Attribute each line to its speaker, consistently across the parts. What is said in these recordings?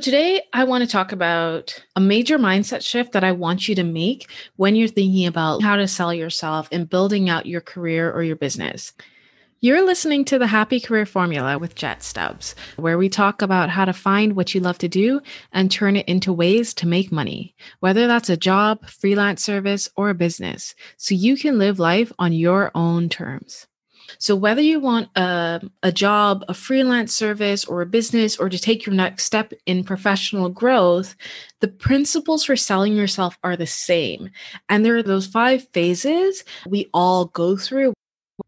Speaker 1: Today, I want to talk about a major mindset shift that I want you to make when you're thinking about how to sell yourself and building out your career or your business. You're listening to the Happy Career Formula with Jet Stubbs, where we talk about how to find what you love to do and turn it into ways to make money, whether that's a job, freelance service, or a business, so you can live life on your own terms. So, whether you want a, a job, a freelance service, or a business, or to take your next step in professional growth, the principles for selling yourself are the same. And there are those five phases we all go through.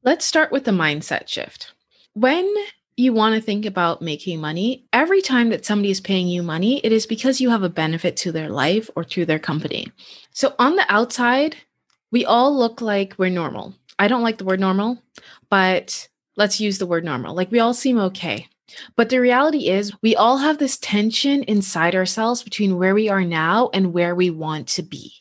Speaker 1: Let's start with the mindset shift. When you want to think about making money, every time that somebody is paying you money, it is because you have a benefit to their life or to their company. So, on the outside, we all look like we're normal. I don't like the word normal, but let's use the word normal. Like we all seem okay. But the reality is, we all have this tension inside ourselves between where we are now and where we want to be.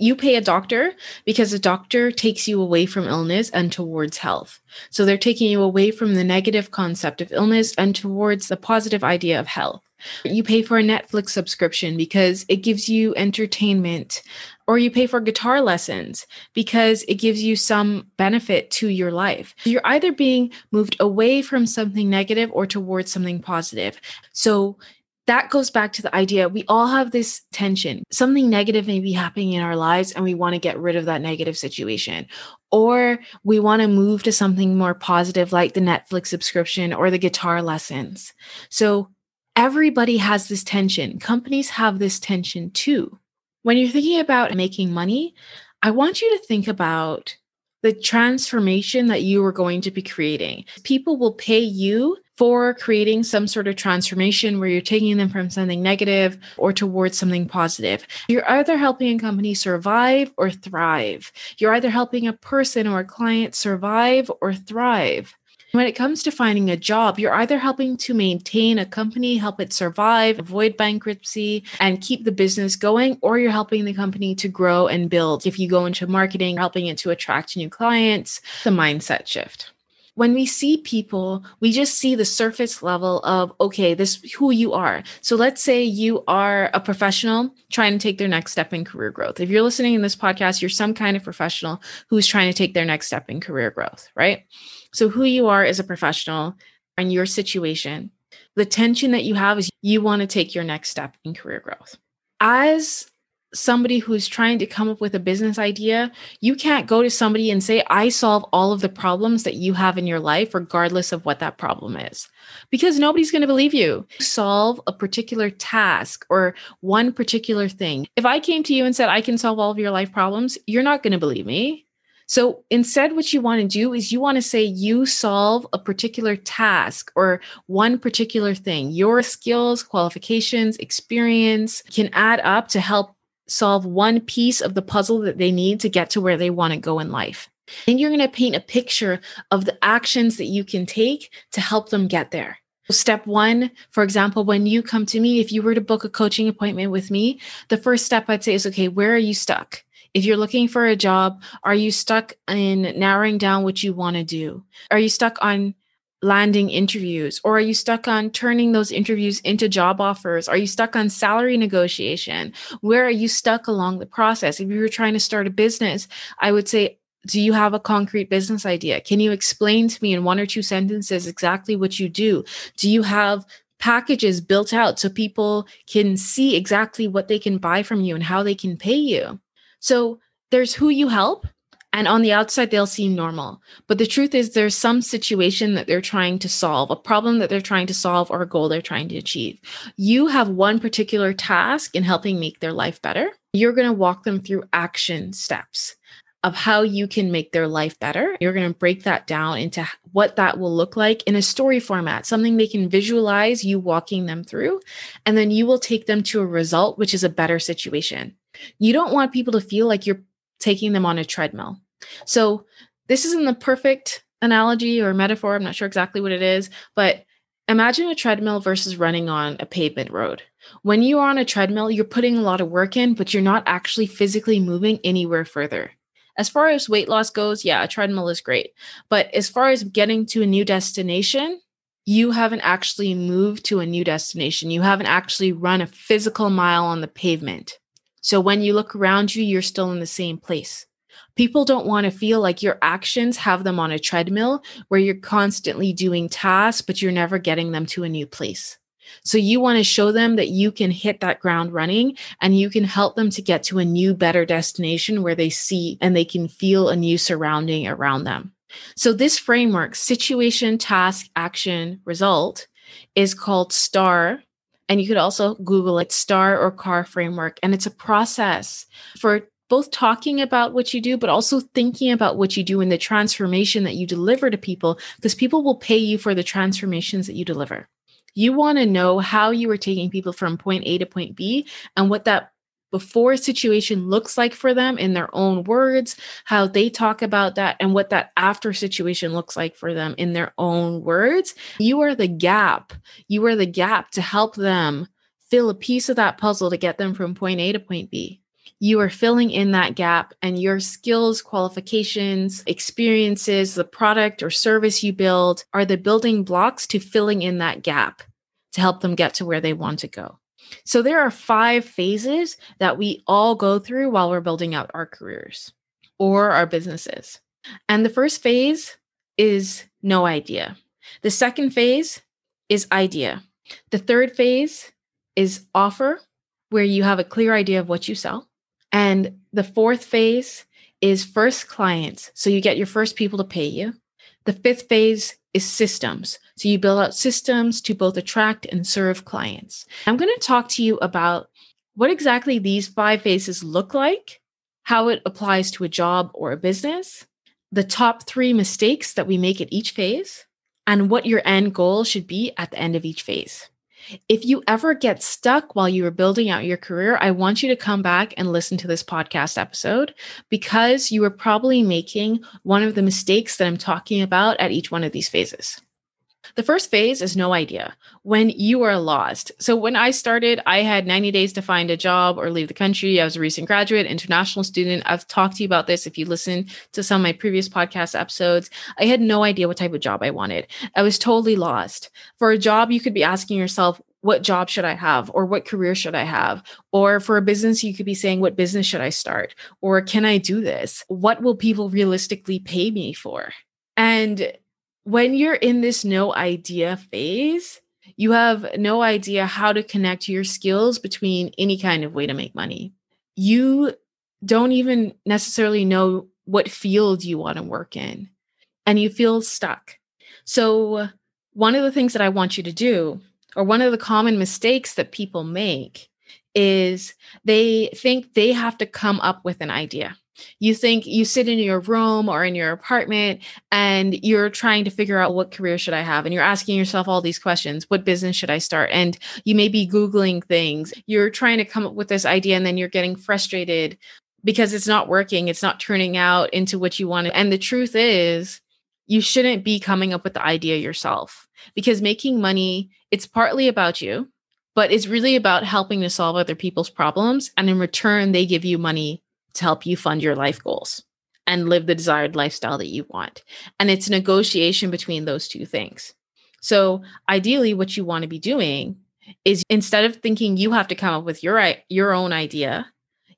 Speaker 1: You pay a doctor because a doctor takes you away from illness and towards health. So they're taking you away from the negative concept of illness and towards the positive idea of health. You pay for a Netflix subscription because it gives you entertainment, or you pay for guitar lessons because it gives you some benefit to your life. You're either being moved away from something negative or towards something positive. So that goes back to the idea we all have this tension. Something negative may be happening in our lives, and we want to get rid of that negative situation. Or we want to move to something more positive, like the Netflix subscription or the guitar lessons. So everybody has this tension. Companies have this tension too. When you're thinking about making money, I want you to think about the transformation that you are going to be creating. People will pay you for creating some sort of transformation where you're taking them from something negative or towards something positive. You're either helping a company survive or thrive. You're either helping a person or a client survive or thrive. When it comes to finding a job, you're either helping to maintain a company, help it survive, avoid bankruptcy, and keep the business going, or you're helping the company to grow and build. If you go into marketing, helping it to attract new clients, the mindset shift when we see people, we just see the surface level of, okay, this who you are. So let's say you are a professional trying to take their next step in career growth. If you're listening in this podcast, you're some kind of professional who's trying to take their next step in career growth, right? So, who you are as a professional and your situation, the tension that you have is you want to take your next step in career growth. As somebody who's trying to come up with a business idea, you can't go to somebody and say, I solve all of the problems that you have in your life, regardless of what that problem is, because nobody's going to believe you. Solve a particular task or one particular thing. If I came to you and said, I can solve all of your life problems, you're not going to believe me so instead, what you want to do is you want to say you solve a particular task or one particular thing. Your skills, qualifications, experience can add up to help solve one piece of the puzzle that they need to get to where they want to go in life. And you're going to paint a picture of the actions that you can take to help them get there. Step one, for example, when you come to me, if you were to book a coaching appointment with me, the first step I'd say is okay, where are you stuck? If you're looking for a job, are you stuck in narrowing down what you want to do? Are you stuck on landing interviews? Or are you stuck on turning those interviews into job offers? Are you stuck on salary negotiation? Where are you stuck along the process? If you were trying to start a business i would say do you have a concrete business idea? Can you explain to me in one or two sentences exactly what you do? Do you have packages built out so people can see exactly what they can buy from you and how they can pay you? So there's who you help, and on the outside, they'll seem normal. But the truth is, there's some situation that they're trying to solve, a problem that they're trying to solve, or a goal they're trying to achieve. You have one particular task in helping make their life better. You're going to walk them through action steps of how you can make their life better. You're going to break that down into what that will look like in a story format, something they can visualize you walking them through. And then you will take them to a result, which is a better situation. You don't want people to feel like you're taking them on a treadmill. So, this isn't the perfect analogy or metaphor. I'm not sure exactly what it is, but imagine a treadmill versus running on a pavement road. When you are on a treadmill, you're putting a lot of work in, but you're not actually physically moving anywhere further. As far as weight loss goes, yeah, a treadmill is great. But as far as getting to a new destination, you haven't actually moved to a new destination. You haven't actually run a physical mile on the pavement. So when you look around you, you're still in the same place. People don't want to feel like your actions have them on a treadmill where you're constantly doing tasks, but you're never getting them to a new place. So you want to show them that you can hit that ground running and you can help them to get to a new, better destination where they see and they can feel a new surrounding around them. So this framework, situation, task, action, result, is called STAR. And you could also Google it, STAR or CAR framework. And it's a process for both talking about what you do, but also thinking about what you do and the transformation that you deliver to people, because people will pay you for the transformations that you deliver. You want to know how you are taking people from point A to point B and what that before situation looks like for them in their own words, how they talk about that, and what that after situation looks like for them in their own words. You are the gap. You are the gap to help them fill a piece of that puzzle to get them from point A to point B. You are filling in that gap, and your skills, qualifications, experiences, the product or service you build are the building blocks to filling in that gap to help them get to where they want to go. So there are five phases that we all go through while we're building out our careers or our businesses. And the first phase is no idea. The second phase is idea. The third phase is offer, where you have a clear idea of what you sell. And the fourth phase is first clients. So you get your first people to pay you. The fifth phase is systems. So you build out systems to both attract and serve clients. I'm going to talk to you about what exactly these five phases look like, how it applies to a job or a business, the top three mistakes that we make at each phase, and what your end goal should be at the end of each phase. If you ever get stuck while you are building out your career, I want you to come back and listen to this podcast episode because you are probably making one of the mistakes that I'm talking about at each one of these phases. The first phase is no idea when you are lost. So, when I started, I had 90 days to find a job or leave the country. I was a recent graduate, international student. I've talked to you about this if you listen to some of my previous podcast episodes. I had no idea what type of job I wanted. I was totally lost. For a job, you could be asking yourself, what job should I have? Or what career should I have? Or for a business, you could be saying, what business should I start? Or can I do this? What will people realistically pay me for? And when you're in this no idea phase, you have no idea how to connect your skills between any kind of way to make money. You don't even necessarily know what field you want to work in, and you feel stuck. So, one of the things that I want you to do, or one of the common mistakes that people make, is they think they have to come up with an idea. You think you sit in your room or in your apartment and you're trying to figure out what career should I have and you're asking yourself all these questions, what business should I start? And you may be googling things. You're trying to come up with this idea and then you're getting frustrated because it's not working, it's not turning out into what you want. And the truth is, you shouldn't be coming up with the idea yourself because making money, it's partly about you, but it's really about helping to solve other people's problems and in return they give you money to help you fund your life goals and live the desired lifestyle that you want. And it's negotiation between those two things. So, ideally, what you want to be doing is instead of thinking you have to come up with your your own idea,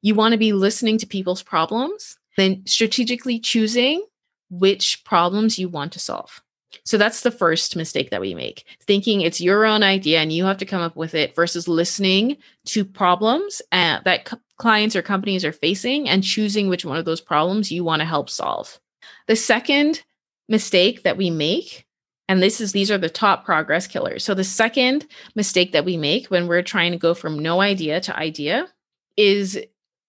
Speaker 1: you want to be listening to people's problems, then strategically choosing which problems you want to solve. So that's the first mistake that we make. Thinking it's your own idea and you have to come up with it versus listening to problems uh, that clients or companies are facing and choosing which one of those problems you want to help solve. The second mistake that we make and this is these are the top progress killers. So the second mistake that we make when we're trying to go from no idea to idea is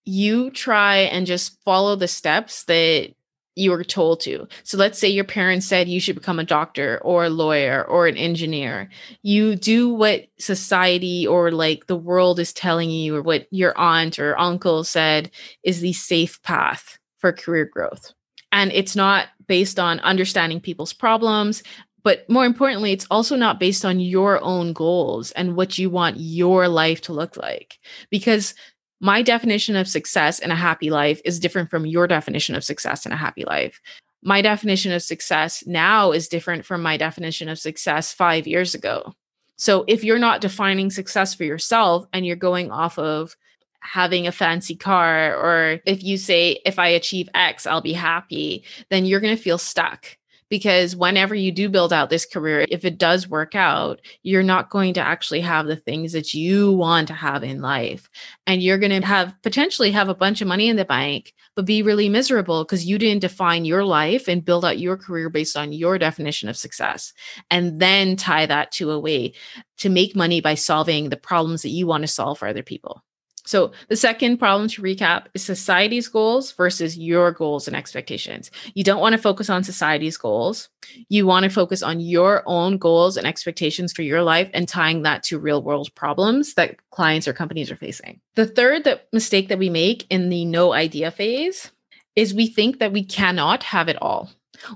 Speaker 1: you try and just follow the steps that you were told to. So let's say your parents said you should become a doctor or a lawyer or an engineer. You do what society or like the world is telling you or what your aunt or uncle said is the safe path for career growth. And it's not based on understanding people's problems, but more importantly, it's also not based on your own goals and what you want your life to look like. Because my definition of success and a happy life is different from your definition of success and a happy life. my definition of success now is different from my definition of success five years ago. So if you're not defining success for yourself and you're going off of having a fancy car, or if you say, if I achieve X, I'll be happy, then you're going to feel stuck because whenever you do build out this career if it does work out you're not going to actually have the things that you want to have in life. And you're going to have potentially have a bunch of money in the bank but be really miserable because you didn't define your life and build out your career based on your definition of success and then tie that to a way to make money by solving the problems that you want to solve for other people so, the second problem to recap is society's goals versus your goals and expectations. You don't want to focus on society's goals. You want to focus on your own goals and expectations for your life and tying that to real world problems that clients or companies are facing. The third that mistake that we make in the no idea phase is we think that we cannot have it all.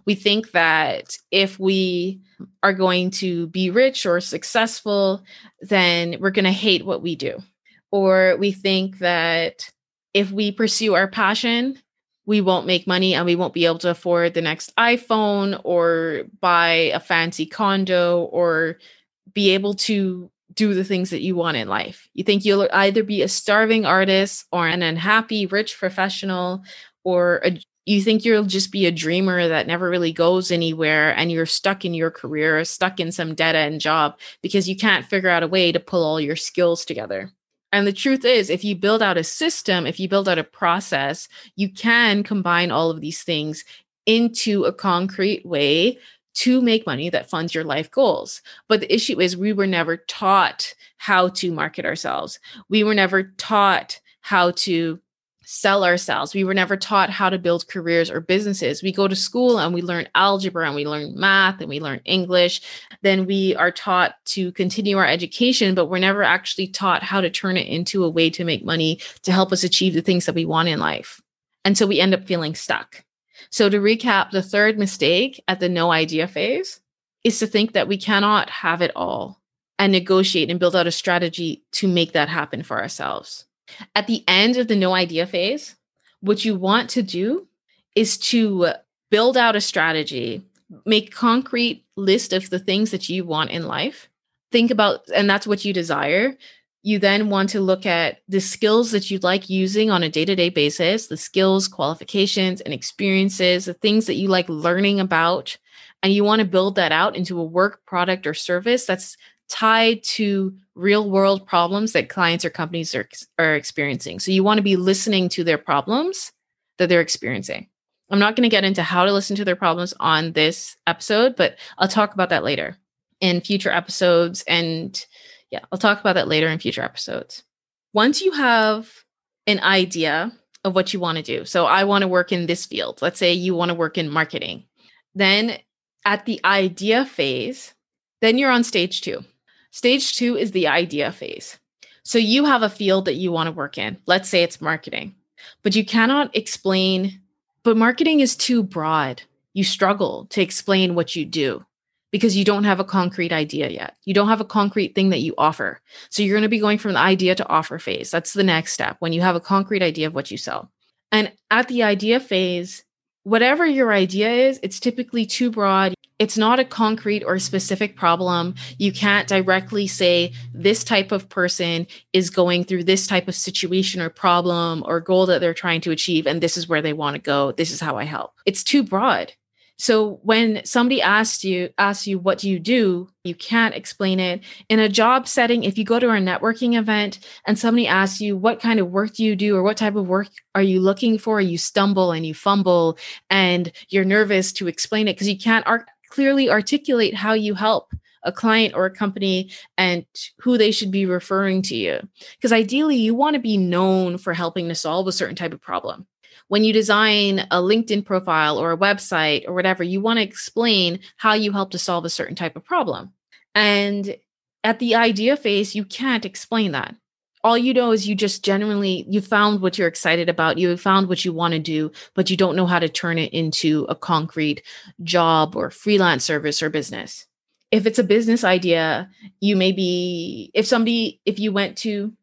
Speaker 1: We think that if we are going to be rich or successful, then we're going to hate what we do or we think that if we pursue our passion, we won't make money and we won't be able to afford the next iPhone or buy a fancy condo or be able to do the things that you want in life. You think you'll either be a starving artist or an unhappy rich professional or a, you think you'll just be a dreamer that never really goes anywhere and you're stuck in your career, stuck in some dead end job because you can't figure out a way to pull all your skills together. And the truth is, if you build out a system, if you build out a process, you can combine all of these things into a concrete way to make money that funds your life goals. But the issue is, we were never taught how to market ourselves. We were never taught how to sell ourselves. We were never taught how to build careers or businesses. We go to school and we learn algebra and we learn math and we learn English. Then we are taught to continue our education, but we're never actually taught how to turn it into a way to make money to help us achieve the things that we want in life. And so we end up feeling stuck. So to recap, the third mistake at the no idea phase is to think that we cannot have it all and negotiate and build out a strategy to make that happen for ourselves. At the end of the no idea phase, what you want to do is to build out a strategy, make concrete list of the things that you want in life. Think about and that's what you desire. You then want to look at the skills that you like using on a day-to-day basis, the skills, qualifications and experiences, the things that you like learning about and you want to build that out into a work product or service that's tied to real world problems that clients or companies are, are experiencing. So you want to be listening to their problems that they're experiencing. I'm not going to get into how to listen to their problems on this episode, but I'll talk about that later in future episodes. And yeah, I'll talk about that later in future episodes. Once you have an idea of what you want to do, so I want to work in this field, let's say you want to work in marketing, then at the idea phase, then you're on stage two. Stage two is the idea phase. So you have a field that you want to work in. Let's say it's marketing, but you cannot explain, but marketing is too broad. You struggle to explain what you do because you don't have a concrete idea yet. You don't have a concrete thing that you offer. So you're going to be going from the idea to offer phase. That's the next step when you have a concrete idea of what you sell. And at the idea phase, whatever your idea is, it's typically too broad it's not a concrete or specific problem. You can't directly say this type of person is going through this type of situation or problem or goal that they're trying to achieve, and this is where they want to go. This is how I help. It's too broad. So when somebody asks you asks you what do you do, you can't explain it. In a job setting, if you go to a networking event and somebody asks you what kind of work do you do or what type of work are you looking for, you stumble and you fumble and you're nervous to explain it because you can't clearly articulate how you help a client or a company and who they should be referring to you. Because ideally, you want to be known for helping to solve a certain type of problem. When you design a LinkedIn profile or a website or whatever, you want to explain how you help to solve a certain type of problem. And at the idea phase, you can't explain that all you know is you just genuinely you found what you're excited about you found what you want to do but you don't know how to turn it into a concrete job or freelance service or business if it's a business idea you may be if somebody if you went to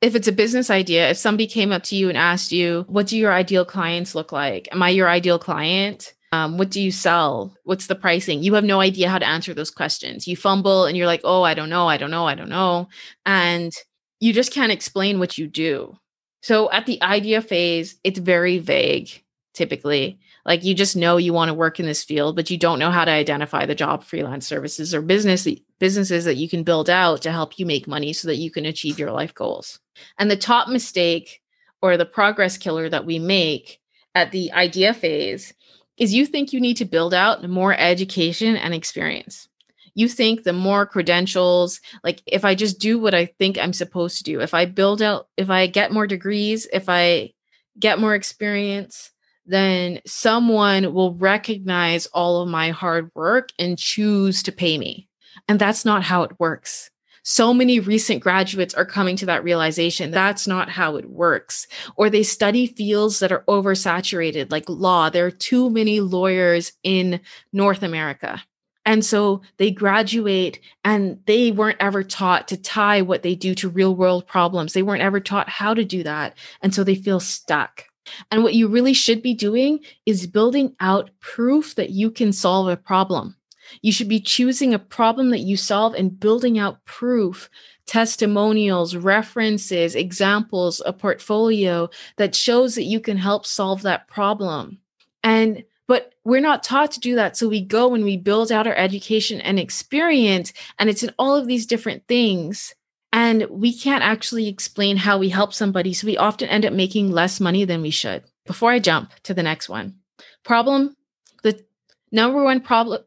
Speaker 1: if it's a business idea if somebody came up to you and asked you what do your ideal clients look like am i your ideal client Um, what do you sell? What's the pricing? You have no idea how to answer those questions. You fumble and you're like, oh, I don't know, I don't know, I don't know. And you just can't explain what you do. So at the idea phase, it's very vague typically. Like you just know you want to work in this field, but you don't know how to identify the job freelance services or business businesses that you can build out to help you make money so that you can achieve your life goals. And the top mistake or the progress killer that we make at the idea phase is you think you need to build out more education and experience. You think the more credentials, like if I just do what I think I'm supposed to do, if I build out, if I get more degrees, if I get more experience, then someone will recognize all of my hard work and choose to pay me. And that's not how it works. So many recent graduates are coming to that realization that's not how it works. Or they study fields that are oversaturated, like law. There are too many lawyers in North America. And so they graduate and they weren't ever taught to tie what they do to real world problems. They weren't ever taught how to do that. And so they feel stuck. And what you really should be doing is building out proof that you can solve a problem. You should be choosing a problem that you solve and building out proof, testimonials, references, examples, a portfolio that shows that you can help solve that problem. And but we're not taught to do that. So we go and we build out our education and experience, and it's in all of these different things and we can't actually explain how we help somebody. So we often end up making less money than we should. Before I jump to the next one, problem the number one problem,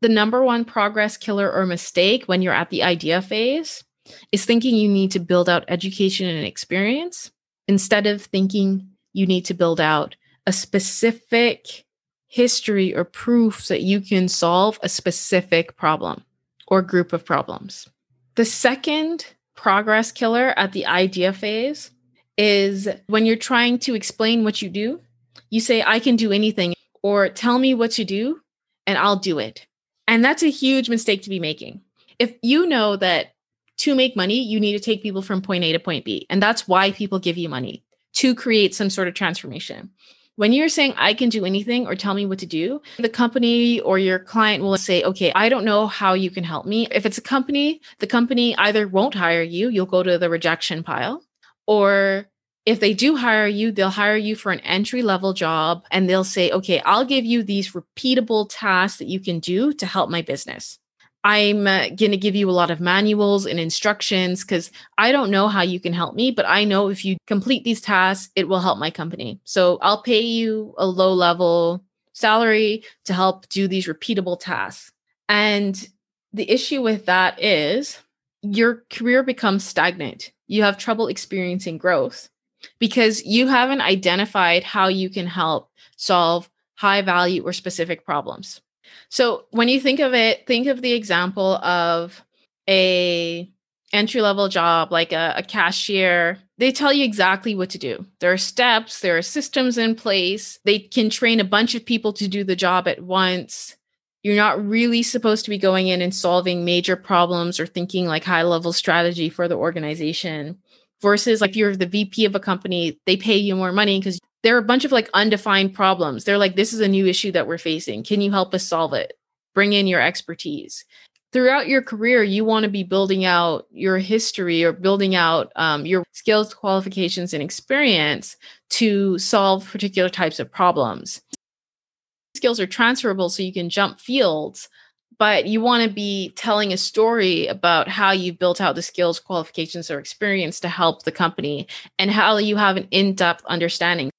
Speaker 1: the number one progress killer or mistake when you're at the idea phase is thinking you need to build out education and experience instead of thinking you need to build out a specific history or proof that you can solve a specific problem or group of problems. The second progress killer at the idea phase is when you're trying to explain what you do, you say, I can do anything, or tell me what to do and I'll do it. And that's a huge mistake to be making. If you know that to make money, you need to take people from point A to point B, and that's why people give you money to create some sort of transformation. When you're saying, I can do anything or tell me what to do, the company or your client will say, okay, I don't know how you can help me. If it's a company, the company either won't hire you, you'll go to the rejection pile, or if they do hire you, they'll hire you for an entry level job and they'll say, okay, I'll give you these repeatable tasks that you can do to help my business. I'm uh, going to give you a lot of manuals and instructions because I don't know how you can help me, but I know if you complete these tasks, it will help my company. So I'll pay you a low level salary to help do these repeatable tasks. And the issue with that is your career becomes stagnant. You have trouble experiencing growth because you haven't identified how you can help solve high value or specific problems. So when you think of it, think of the example of a entry level job like a, a, cashier they tell you exactly what to do. There are steps there are systems in place. They can train a bunch of people to do the job at once. You're not really supposed to be going in and solving major problems or thinking like high level strategy for the organization versus like you're the vp of a company they pay you more money because there are a bunch of like undefined problems. They're like, this is a new issue that we're facing. Can you help us solve it? Bring in your expertise. Throughout your career, you want to be building out your history or building out um, your skills, qualifications, and experience to solve particular types of problems. Skills are transferable so you can jump fields, but you want to be telling a story about how you've built out the skills, qualifications, or experience to help the company and how you have an in depth understanding.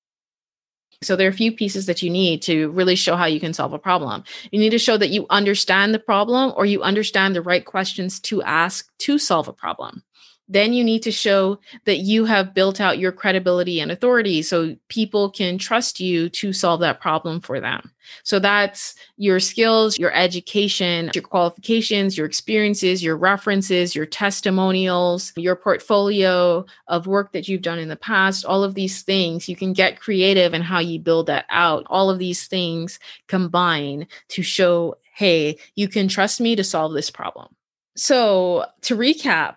Speaker 1: So there are a few pieces that you need to really show how you can solve a problem. You need to show that you understand the problem or you understand the right questions to ask to solve a problem then you need to show that you have built out your credibility and authority so people can trust you to solve that problem for them. So that's your skills, your education, your qualifications, your experiences, your references, your testimonials, your portfolio of work that you've done in the past, all of these things. You can get creative in how you build that out. All of these things combine to show, hey, you can trust me to solve this problem. So to recap,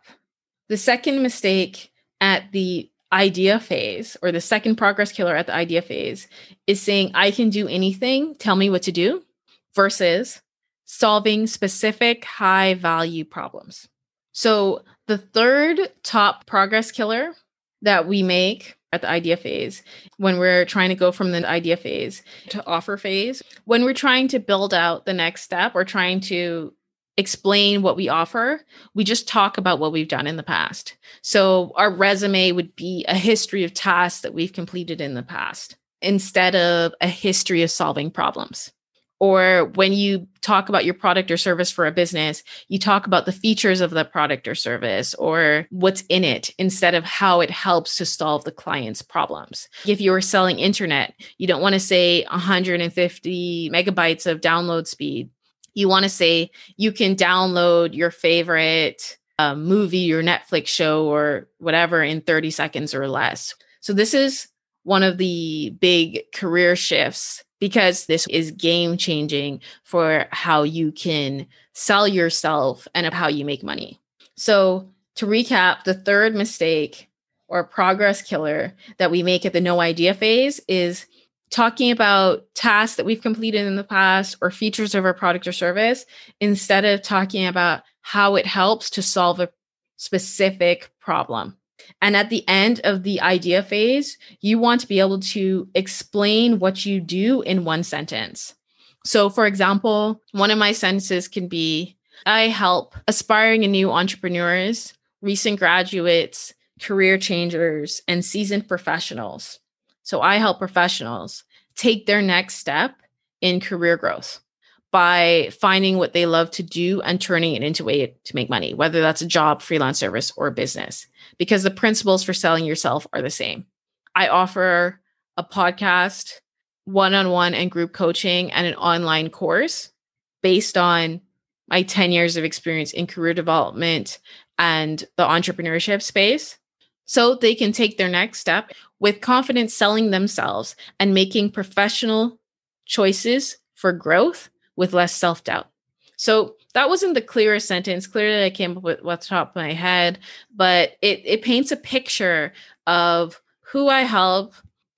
Speaker 1: the second mistake at the idea phase or the second progress killer at the idea phase is saying, I can do anything, tell me what to do, versus solving specific high value problems. So, the third top progress killer that we make at the idea phase when we're trying to go from the idea phase to offer phase, when we're trying to build out the next step or trying to explain what we offer, we just talk about what we've done in the past. So our resume would be a history of tasks that we've completed in the past instead of a history of solving problems. Or when you talk about your product or service for a business, you talk about the features of the product or service or what's in it instead of how it helps to solve the client's problems. If you are selling internet, you don't want to say 150 megabytes of download speed you want to say you can download your favorite uh, movie or Netflix show or whatever in 30 seconds or less. So, this is one of the big career shifts because this is game changing for how you can sell yourself and how you make money. So, to recap, the third mistake or progress killer that we make at the no idea phase is talking about tasks that we've completed in the past or features of our product or service instead of talking about how it helps to solve a specific problem. And at the end of the idea phase, you want to be able to explain what you do in one sentence. So, for example, one of my sentences can be I help aspiring and new entrepreneurs, recent graduates, career changers, and seasoned professionals so I help professionals take their next step in career growth by finding what they love to do and turning it into a way to make money, whether that's a job, freelance service, or business, because the principles for selling yourself are the same. I offer a podcast, one on one and group coaching, and an online course based on my 10 years of experience in career development and the entrepreneurship space so they can take their next step with confidence selling themselves and making professional choices for growth with less self doubt. So that wasn't the clearest sentence. Clearly, I came up with what's top of my head, but it, it paints a picture of who I help,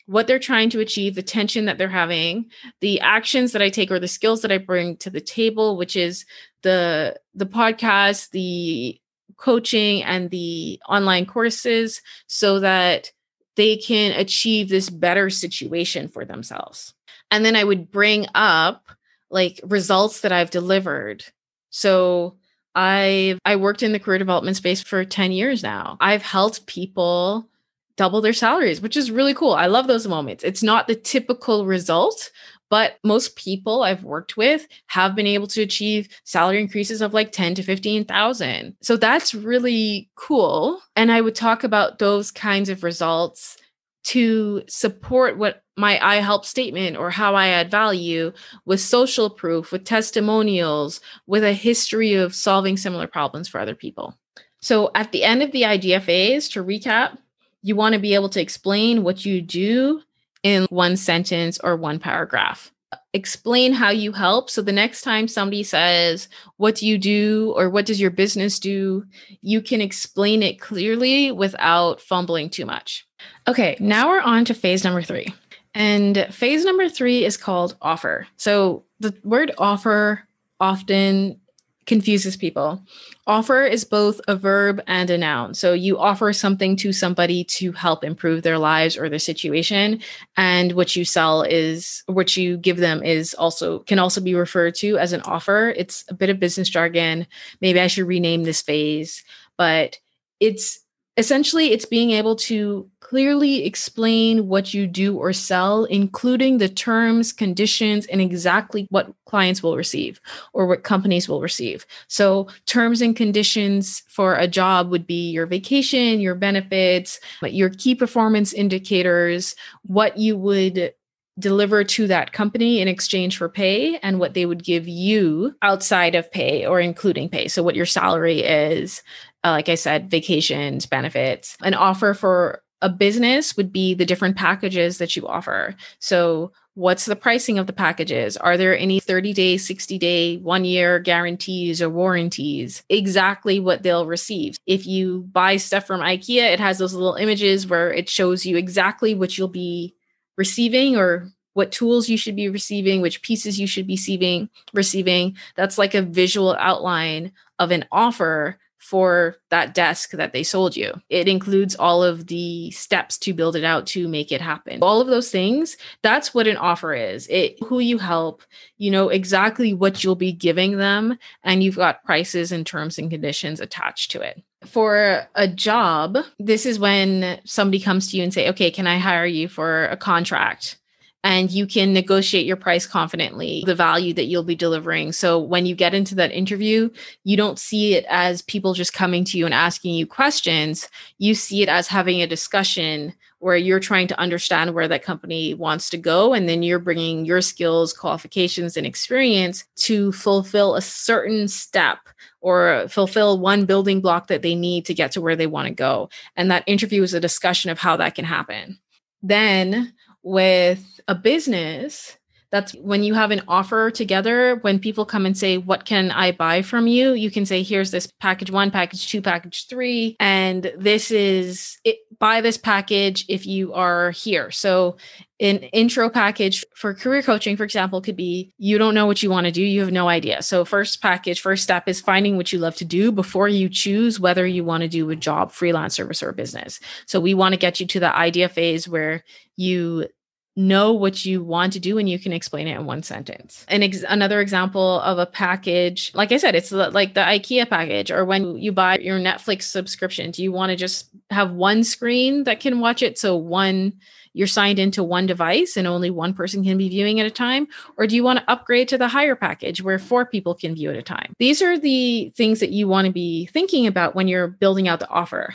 Speaker 1: what they're trying to achieve, the tension that they're having, the actions that I take, or the skills that I bring to the table, which is the the podcast, the coaching and the online courses so that they can achieve this better situation for themselves. And then I would bring up like results that I've delivered. So I I worked in the career development space for 10 years now. I've helped people double their salaries, which is really cool. I love those moments. It's not the typical result, but most people I've worked with have been able to achieve salary increases of like 10 to 15,000. So that's really cool. And I would talk about those kinds of results to support what my I help statement or how I add value with social proof, with testimonials, with a history of solving similar problems for other people. So at the end of the idea phase, to recap, you want to be able to explain what you do in one sentence or one paragraph. Explain how you help. So the next time somebody says, What do you do? or What does your business do? you can explain it clearly without fumbling too much. Okay, now we're on to phase number three. And phase number three is called offer. So the word offer often confuses people. Offer is both a verb and a noun. So you offer something to somebody to help improve their lives or their situation. And what you sell is what you give them is also can also be referred to as an offer. It's a bit of business jargon. Maybe I should rename this phase, but it's essentially it's being able to clearly explain what you do or sell including the terms conditions and exactly what clients will receive or what companies will receive so terms and conditions for a job would be your vacation your benefits your key performance indicators what you would deliver to that company in exchange for pay and what they would give you outside of pay or including pay. So, what your salary is, uh, like I said, vacations, benefits, an offer for a business would be the different packages that you offer. So, What's the pricing of the packages? Are there any 30 day, 60 day, one year guarantees or warranties? Exactly what they'll receive. If you buy stuff from IKEA, it has those little images where it shows you exactly what you'll be receiving or what tools you should be receiving, which pieces you should be receiving, receiving. That's like a visual outline of an offer for that desk that they sold you. It includes all of the steps to build it out to make it happen. All of those things, that's what an offer is. It who you help, you know exactly what you'll be giving them and you've got prices and terms and conditions attached to it. For a job, this is when somebody comes to you and say, "Okay, can I hire you for a contract?" And you can negotiate your price confidently, the value that you'll be delivering. So when you get into that interview, you don't see it as people just coming to you and asking you questions. You see it as having a discussion where you're trying to understand where that company wants to go. And then you're bringing your skills, qualifications, and experience to fulfill a certain step or fulfill one building block that they need to get to where they want to go. And that interview is a discussion of how that can happen. Then with a business, that's when you have an offer together when people come and say what can i buy from you? You can say here's this package one package two package three and this is it buy this package if you are here. So an intro package for career coaching for example could be you don't know what you want to do you have no idea. So first package first step is finding what you love to do before you choose whether you want to do a job freelance service or business. So we want to get you to the idea phase where you know what you want to do and you can explain it in one sentence. And ex- another example of a package, like I said, it's like the IKEA package or when you buy your Netflix subscription, do you want to just have one screen that can watch it so one you're signed into one device and only one person can be viewing at a time or do you want to upgrade to the higher package where four people can view at a time? These are the things that you want to be thinking about when you're building out the offer.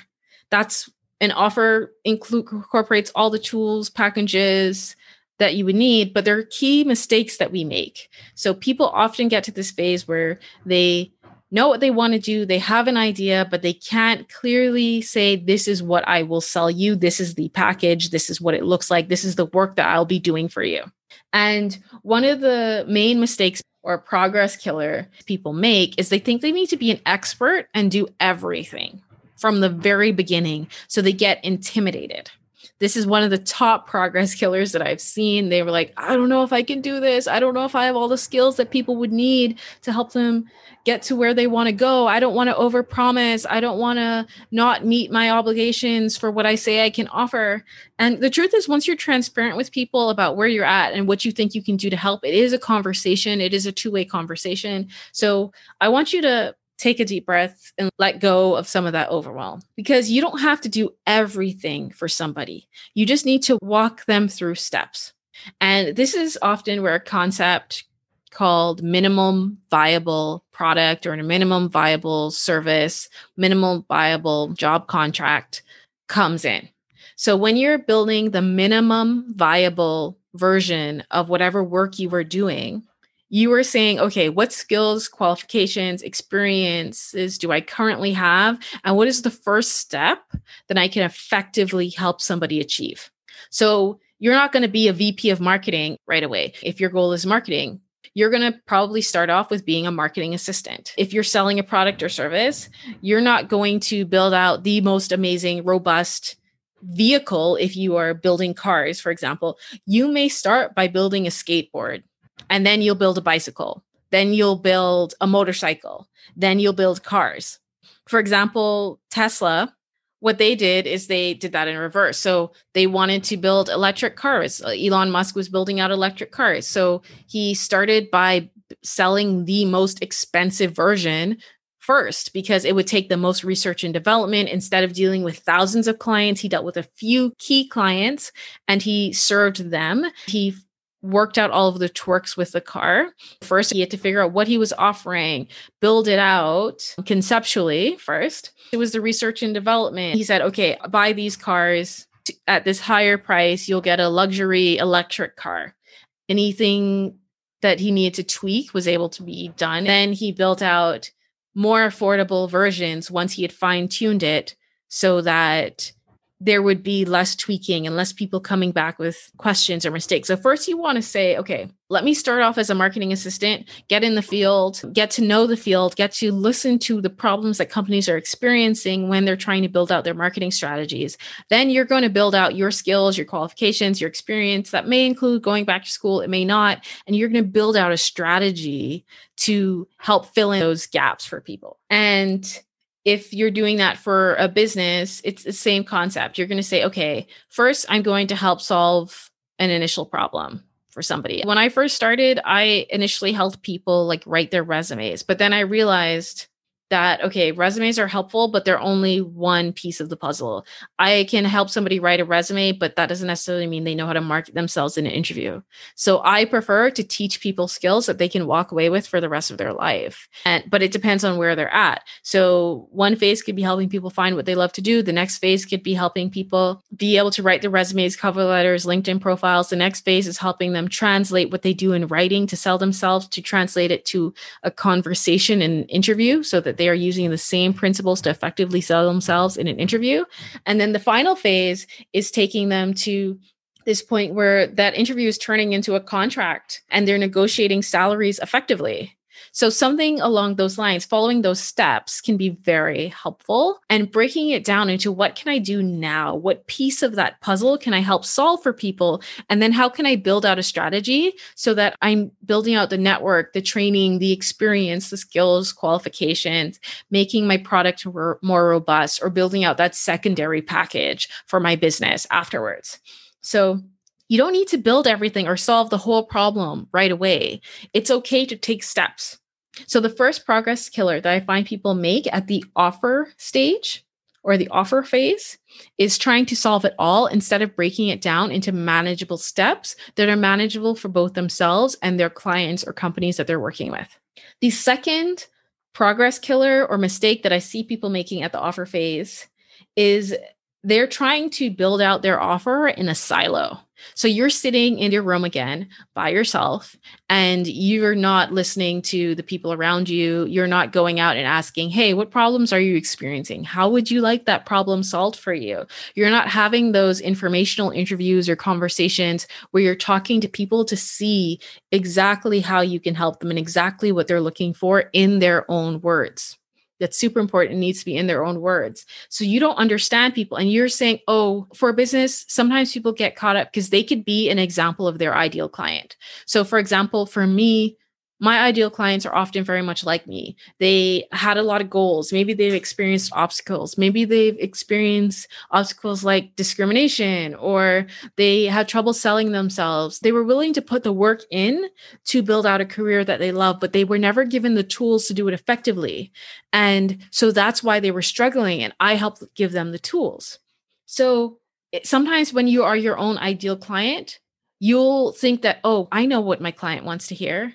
Speaker 1: That's an offer include incorporates all the tools, packages that you would need, but there are key mistakes that we make. So people often get to this phase where they know what they want to do, they have an idea, but they can't clearly say, This is what I will sell you. This is the package. This is what it looks like. This is the work that I'll be doing for you. And one of the main mistakes or progress killer people make is they think they need to be an expert and do everything from the very beginning. So they get intimidated. This is one of the top progress killers that I've seen. They were like, I don't know if I can do this. I don't know if I have all the skills that people would need to help them get to where they want to go. I don't want to overpromise. I don't want to not meet my obligations for what I say I can offer. And the truth is, once you're transparent with people about where you're at and what you think you can do to help, it is a conversation. It is a two way conversation. So I want you to take a deep breath and let go of some of that overwhelm because you don't have to do everything for somebody. You just need to walk them through steps. And this is often where a concept called minimum viable product or a minimum viable service, minimum viable job contract comes in. So when you're building the minimum viable version of whatever work you were doing, you were saying, okay, what skills, qualifications, experiences do I currently have? And what is the first step that I can effectively help somebody achieve? So you're not going to be a VP of marketing right away. If your goal is marketing, you're going to probably start off with being a marketing assistant. If you're selling a product or service, you're not going to build out the most amazing, robust vehicle if you are building cars, for example. You may start by building a skateboard and then you'll build a bicycle. Then you'll build a motorcycle. Then you'll build cars. For example tesla what they did is they did that in reverse. So they wanted to build electric cars. Elon musk was building out electric cars. So he started by selling the most expensive version first because it would take the most research and development. Instead of dealing with thousands of clients he dealt with a few key clients and he served them. He worked out all of the twerks with the car. First, he had to figure out what he was offering, build it out conceptually first. It was the research and development. He said, okay, buy these cars at this higher price, you'll get a luxury electric car. Anything that he needed to tweak was able to be done. Then he built out more affordable versions once he had fine tuned it so that there would be less tweaking and less people coming back with questions or mistakes. So, first, you want to say, okay, let me start off as a marketing assistant, get in the field, get to know the field, get to listen to the problems that companies are experiencing when they're trying to build out their marketing strategies. Then you're going to build out your skills, your qualifications, your experience. That may include going back to school, it may not. And you're going to build out a strategy to help fill in those gaps for people. And if you're doing that for a business, it's the same concept. You're going to say, okay, first, I'm going to help solve an initial problem for somebody. When I first started, I initially helped people like write their resumes, but then I realized that okay resumes are helpful but they're only one piece of the puzzle. I can help somebody write a resume but that doesn't necessarily mean they know how to market themselves in an interview. So i prefer to teach people skills that they can walk away with for the rest of their life. And but it depends on where they're at. So one phase could be helping people find what they love to do. The next phase could be helping people be able to write their resumes cover letters linkedin profiles. The next phase is helping them translate what they do in writing to sell themselves to translate it to a conversation and interview so that they are using the same principles to effectively sell themselves in an interview. And then the final phase is taking them to this point where that interview is turning into a contract and they're negotiating salaries effectively. So, something along those lines, following those steps can be very helpful. And breaking it down into what can I do now? What piece of that puzzle can I help solve for people? And then how can I build out a strategy so that I'm building out the network, the training, the experience, the skills, qualifications, making my product more robust, or building out that secondary package for my business afterwards. So, you don't need to build everything or solve the whole problem right away. It's okay to take steps. So, the first progress killer that I find people make at the offer stage or the offer phase is trying to solve it all instead of breaking it down into manageable steps that are manageable for both themselves and their clients or companies that they're working with. The second progress killer or mistake that I see people making at the offer phase is they're trying to build out their offer in a silo. So you're sitting in your room again by yourself and you're not listening to the people around you. You're not going out and asking, Hey, what problems are you experiencing? How would you like that problem solved for you? You're not having those informational interviews or conversations where you're talking to people to see exactly how you can help them and exactly what they're looking for in their own words that's super important and needs to be in their own words. So you don't understand people and you're saying, oh, for business, sometimes people get caught up because they could be an example of their ideal client. So, for example, for me, my ideal clients are often very much like me. They had a lot of goals. Maybe they've experienced obstacles. Maybe they've experienced obstacles like discrimination or they had trouble selling themselves. They were willing to put the work in to build out a career that they love, but they were never given the tools to do it effectively. And so that's why they were struggling. And I helped give them the tools. So sometimes when you are your own ideal client, you'll think that, oh, I know what my client wants to hear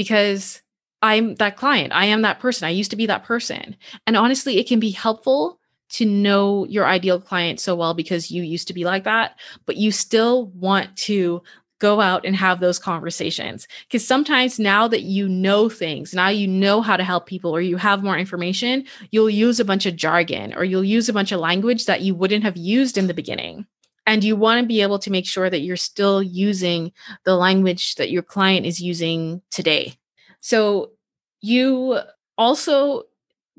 Speaker 1: because I'm that client. I am that person. I used to be that person. And honestly, it can be helpful to know your ideal client so well because you used to be like that, but you still want to go out and have those conversations. Because sometimes now that you know things, now you know how to help people or you have more information, you'll use a bunch of jargon or you'll use a bunch of language that you wouldn't have used in the beginning. And you want to be able to make sure that you're still using the language that your client is using today. So you also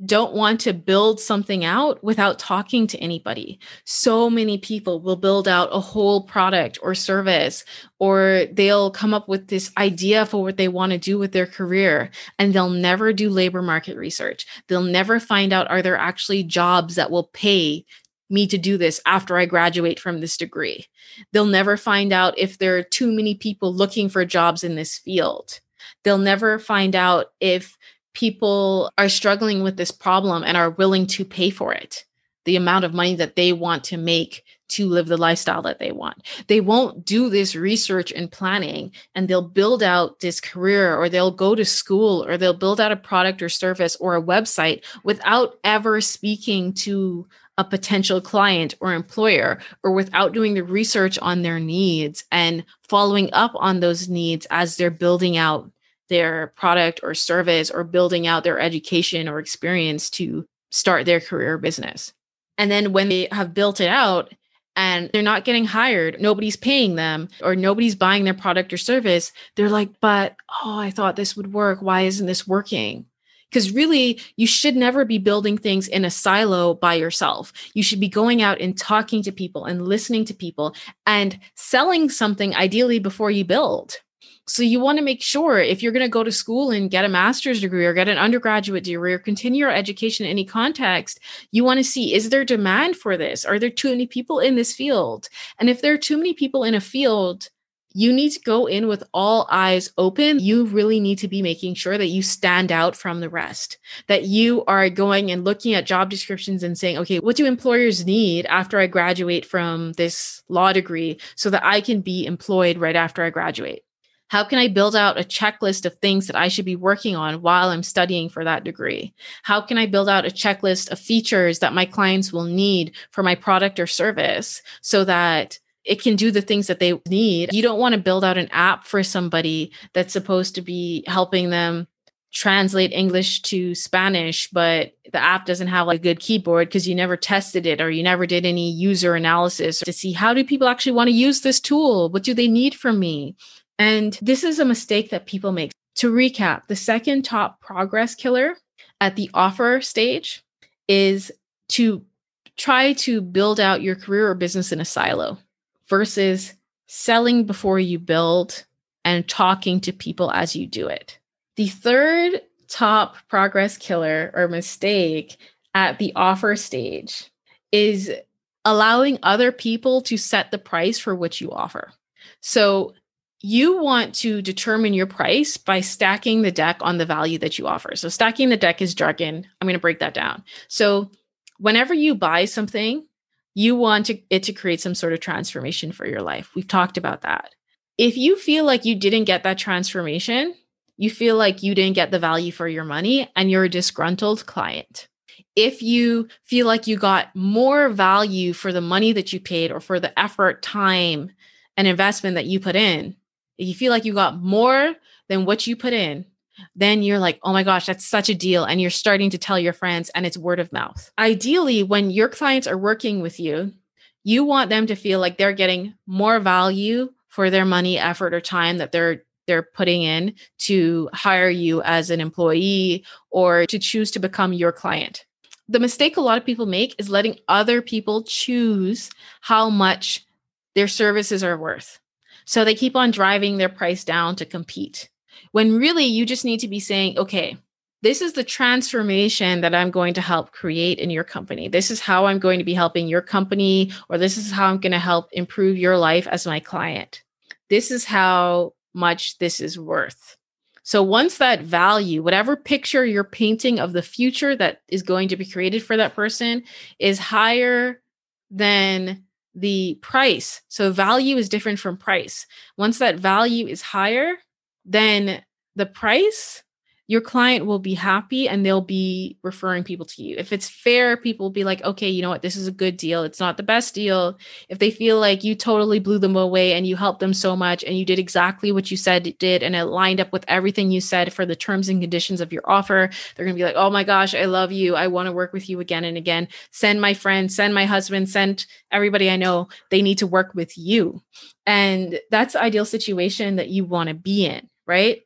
Speaker 1: don't want to build something out without talking to anybody. So many people will build out a whole product or service, or they'll come up with this idea for what they want to do with their career, and they'll never do labor market research. They'll never find out are there actually jobs that will pay me to do this after I graduate from this degree. They'll never find out if there are too many people looking for jobs in this field. They'll never find out if people are struggling with this problem and are willing to pay for it, the amount of money that they want to make to live the lifestyle that they want. They won't do this research and planning and they'll build out this career or they'll go to school or they'll build out a product or service or a website without ever speaking to a potential client or employer or without doing the research on their needs and following up on those needs as they're building out their product or service or building out their education or experience to start their career business. And then when they have built it out, and they're not getting hired, nobody's paying them, or nobody's buying their product or service, they're like, but oh, I thought this would work. Why isn't this working? Because really, you should never be building things in a silo by yourself. You should be going out and talking to people and listening to people and selling something ideally before you build. So you want to make sure if you're going to go to school and get a master's degree or get an undergraduate degree or continue your education in any context, you want to see is there demand for this? Are there too many people in this field? And if there are too many people in a field, you need to go in with all eyes open. You really need to be making sure that you stand out from the rest, that you are going and looking at job descriptions and saying, okay, what do employers need after I graduate from this law degree so that I can be employed right after I graduate? How can I build out a checklist of things that I should be working on while I'm studying for that degree? How can I build out a checklist of features that my clients will need for my product or service so that it can do the things that they need? You don't want to build out an app for somebody that's supposed to be helping them translate English to Spanish, but the app doesn't have like a good keyboard because you never tested it or you never did any user analysis to see how do people actually want to use this tool? What do they need from me? And this is a mistake that people make. To recap, the second top progress killer at the offer stage is to try to build out your career or business in a silo versus selling before you build and talking to people as you do it. The third top progress killer or mistake at the offer stage is allowing other people to set the price for what you offer. So you want to determine your price by stacking the deck on the value that you offer. So, stacking the deck is jargon. I'm going to break that down. So, whenever you buy something, you want to, it to create some sort of transformation for your life. We've talked about that. If you feel like you didn't get that transformation, you feel like you didn't get the value for your money and you're a disgruntled client. If you feel like you got more value for the money that you paid or for the effort, time, and investment that you put in, if you feel like you got more than what you put in, then you're like, oh my gosh, that's such a deal. And you're starting to tell your friends, and it's word of mouth. Ideally, when your clients are working with you, you want them to feel like they're getting more value for their money, effort, or time that they're they're putting in to hire you as an employee or to choose to become your client. The mistake a lot of people make is letting other people choose how much their services are worth. So they keep on driving their price down to compete. When really you just need to be saying, okay, this is the transformation that I'm going to help create in your company. This is how I'm going to be helping your company, or this is how I'm going to help improve your life as my client. This is how much this is worth. So once that value, whatever picture you're painting of the future that is going to be created for that person is higher than the price. So value is different from price. Once that value is higher, then the price your client will be happy and they'll be referring people to you. If it's fair, people will be like, okay, you know what, this is a good deal. It's not the best deal. If they feel like you totally blew them away and you helped them so much and you did exactly what you said it did and it lined up with everything you said for the terms and conditions of your offer, they're going to be like, oh my gosh, I love you. I want to work with you again and again. Send my friend, send my husband, send everybody I know. They need to work with you. And that's the ideal situation that you want to be in, right?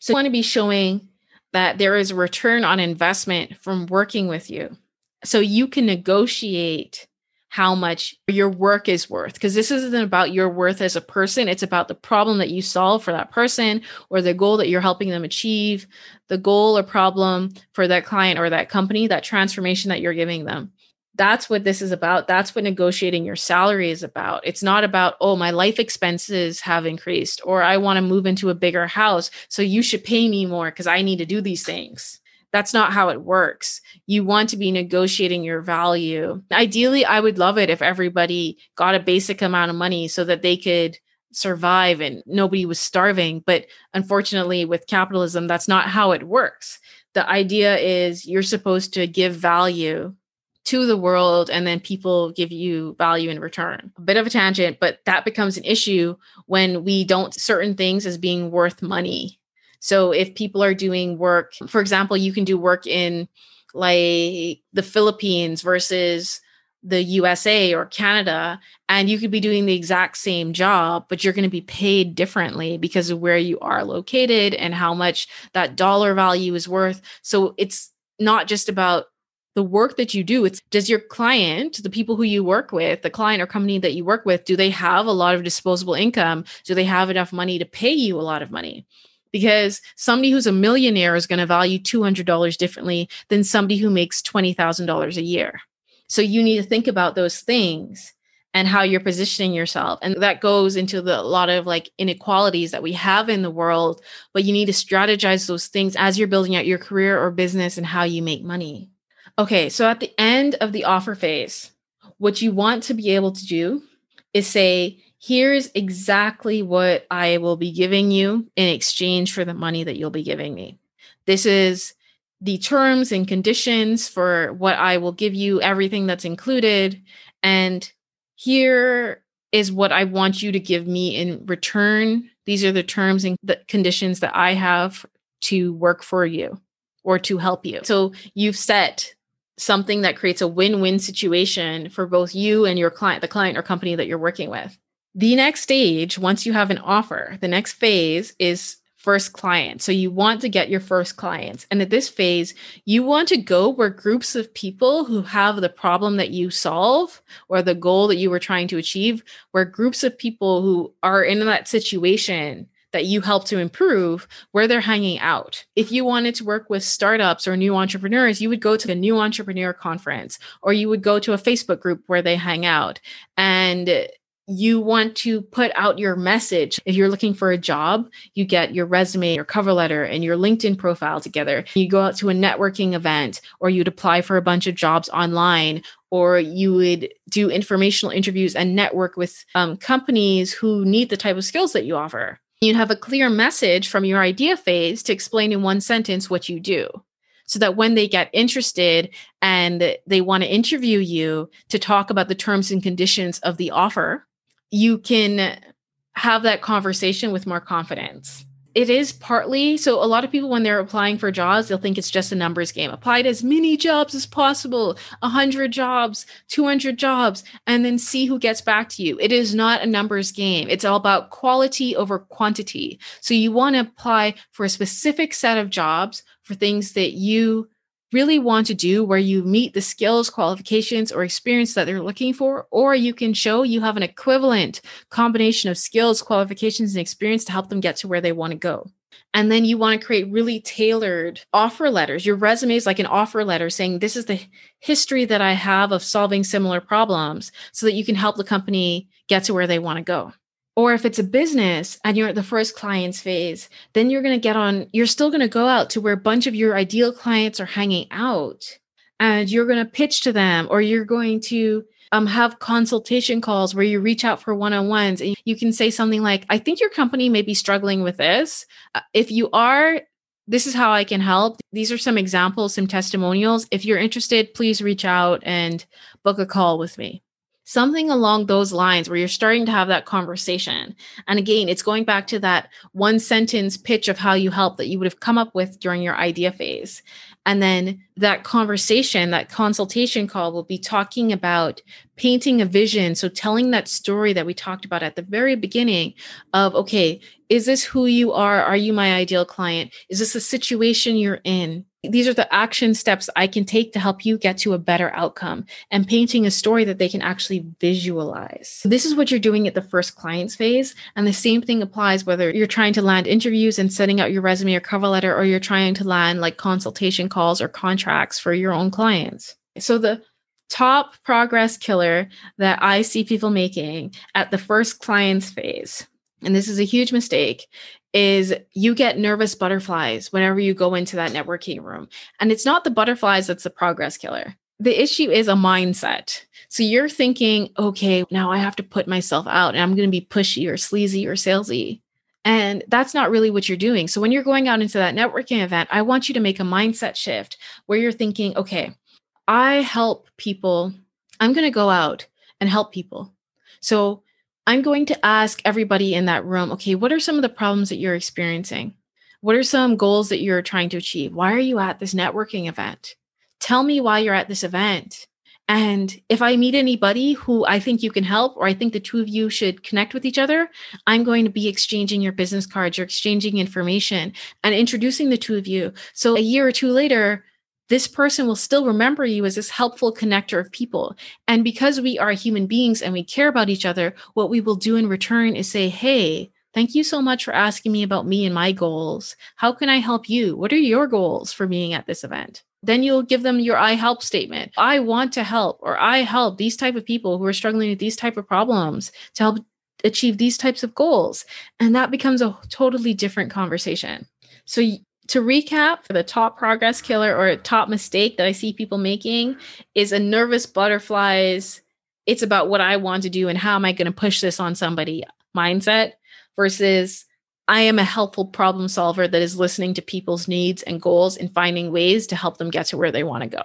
Speaker 1: So you want to be showing that there is a return on investment from working with you. So you can negotiate how much your work is worth because this isn't about your worth as a person it's about the problem that you solve for that person or the goal that you're helping them achieve the goal or problem for that client or that company that transformation that you're giving them that's what this is about. That's what negotiating your salary is about. It's not about, oh, my life expenses have increased or I want to move into a bigger house. So you should pay me more because I need to do these things. That's not how it works. You want to be negotiating your value. Ideally, I would love it if everybody got a basic amount of money so that they could survive and nobody was starving. But unfortunately, with capitalism, that's not how it works. The idea is you're supposed to give value to the world and then people give you value in return. A bit of a tangent, but that becomes an issue when we don't certain things as being worth money. So if people are doing work, for example, you can do work in like the Philippines versus the USA or Canada, and you could be doing the exact same job, but you're going to be paid differently because of where you are located and how much that dollar value is worth. So it's not just about the work that you do it's does your client the people who you work with the client or company that you work with do they have a lot of disposable income do they have enough money to pay you a lot of money because somebody who's a millionaire is going to value $200 differently than somebody who makes $20,000 a year. So you need to think about those things and how you're positioning yourself. And that goes into the, a lot of like inequalities that we have in the world, but you need to strategize those things as you're building out your career or business and how you make money. Okay, so at the end of the offer phase, what you want to be able to do is say, here's exactly what I will be giving you in exchange for the money that you'll be giving me. This is the terms and conditions for what I will give you, everything that's included. And here is what I want you to give me in return. These are the terms and the conditions that I have to work for you or to help you. So you've set something that creates a win-win situation for both you and your client, the client or company that you're working with. The next stage, once you have an offer, the next phase is first client. So you want to get your first clients. And at this phase, you want to go where groups of people who have the problem that you solve or the goal that you were trying to achieve, where groups of people who are in that situation that you help to improve where they're hanging out. If you wanted to work with startups or new entrepreneurs, you would go to a new entrepreneur conference or you would go to a Facebook group where they hang out. And you want to put out your message. If you're looking for a job, you get your resume, your cover letter, and your LinkedIn profile together. You go out to a networking event, or you'd apply for a bunch of jobs online, or you would do informational interviews and network with um, companies who need the type of skills that you offer. You'd have a clear message from your idea phase to explain in one sentence what you do so that when they get interested and they want to interview you to talk about the terms and conditions of the offer, you can have that conversation with more confidence. It is partly so a lot of people when they're applying for jobs, they'll think it's just a numbers game. Apply to as many jobs as possible, 100 jobs, 200 jobs, and then see who gets back to you. It is not a numbers game. It's all about quality over quantity. So you want to apply for a specific set of jobs for things that you really want to do where you meet the skills, qualifications, or experience that they're looking for, or you can show you have an equivalent combination of skills, qualifications, and experience to help them get to where they want to go. And then you want to create really tailored offer letters. Your resume is like an offer letter saying, This is the history that I have of solving similar problems so that you can help the company get to where they want to go. Or if it's a business and you're at the first clients phase, then you're going to get on, you're still going to go out to where a bunch of your ideal clients are hanging out and you're going to pitch to them or you're going to um, have consultation calls where you reach out for one-on-ones and you can say something like i think your company may be struggling with this. Uh, if you are this is how i can help. These are some examples some testimonials. If you're interested please reach out and book a call with me something along those lines where you're starting to have that conversation. And again, it's going back to that one sentence pitch of how you help that you would have come up with during your idea phase. And then that conversation, that consultation call will be talking about painting a vision. So telling that story that we talked about at the very beginning of, okay, is this who you are? Are you my ideal client? Is this the situation you're in? These are the action steps I can take to help you get to a better outcome and painting a story that they can actually visualize. This is what you're doing at the first clients phase. And the same thing applies whether you're trying to land interviews and setting out your resume or cover letter, or you're trying to land like consultation calls or contracts for your own clients. So the top progress killer that I see people making at the first clients phase and this is a huge mistake is you get nervous butterflies whenever you go into that networking room. And it's not the butterflies that's the progress killer. The issue is a mindset. So you're thinking, okay, now I have to put myself out and I'm going to be pushy or sleazy or salesy. And that's not really what you're doing. So when you're going out into that networking event, I want you to make a mindset shift where you're thinking, okay, I help people. I'm going to go out and help people. So I'm going to ask everybody in that room, okay, what are some of the problems that you're experiencing? What are some goals that you're trying to achieve? Why are you at this networking event? Tell me why you're at this event. And if I meet anybody who I think you can help, or I think the two of you should connect with each other, I'm going to be exchanging your business cards, you're exchanging information and introducing the two of you. So a year or two later, this person will still remember you as this helpful connector of people. And because we are human beings and we care about each other, what we will do in return is say, Hey, thank you so much for asking me about me and my goals. How can I help you? What are your goals for being at this event? Then you'll give them your I help statement. I want to help, or I help these type of people who are struggling with these type of problems to help achieve these types of goals. And that becomes a totally different conversation. So to recap, for the top progress killer or top mistake that I see people making is a nervous butterflies. It's about what I want to do and how am I going to push this on somebody mindset versus I am a helpful problem solver that is listening to people's needs and goals and finding ways to help them get to where they want to go.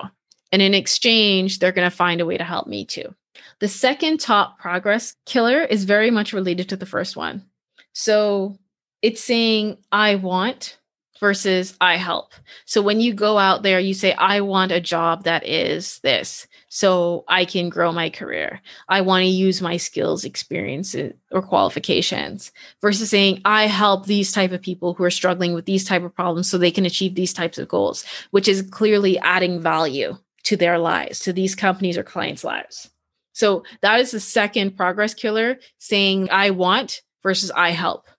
Speaker 1: And in exchange, they're going to find a way to help me too. The second top progress killer is very much related to the first one. So it's saying, I want versus I help. So when you go out there, you say, I want a job that is this, so I can grow my career. I want to use my skills, experiences, or qualifications versus saying, I help these type of people who are struggling with these type of problems so they can achieve these types of goals, which is clearly adding value to their lives, to these companies or clients' lives. So that is the second progress killer saying I want versus I help.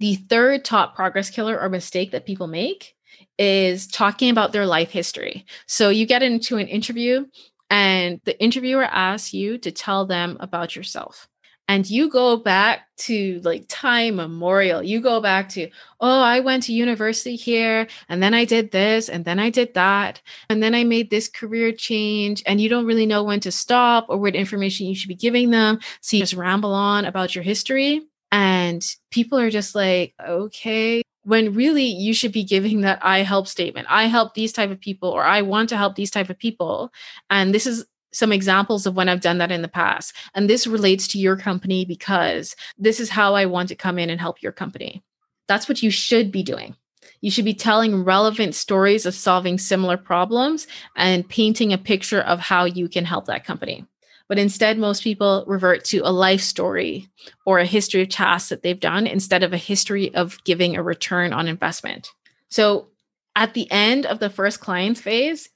Speaker 1: The third top progress killer or mistake that people make is talking about their life history. So you get into an interview and the interviewer asks you to tell them about yourself. And you go back to like time memorial. You go back to, oh, I went to university here, and then I did this, and then I did that, and then I made this career change. And you don't really know when to stop or what information you should be giving them. So you just ramble on about your history. And people are just like, okay, when really you should be giving that I help statement. I help these type of people, or I want to help these type of people. And this is some examples of when I've done that in the past. And this relates to your company because this is how I want to come in and help your company. That's what you should be doing. You should be telling relevant stories of solving similar problems and painting a picture of how you can help that company. But instead, most people revert to a life story or a history of tasks that they've done instead of a history of giving a return on investment. So at the end of the first clients phase,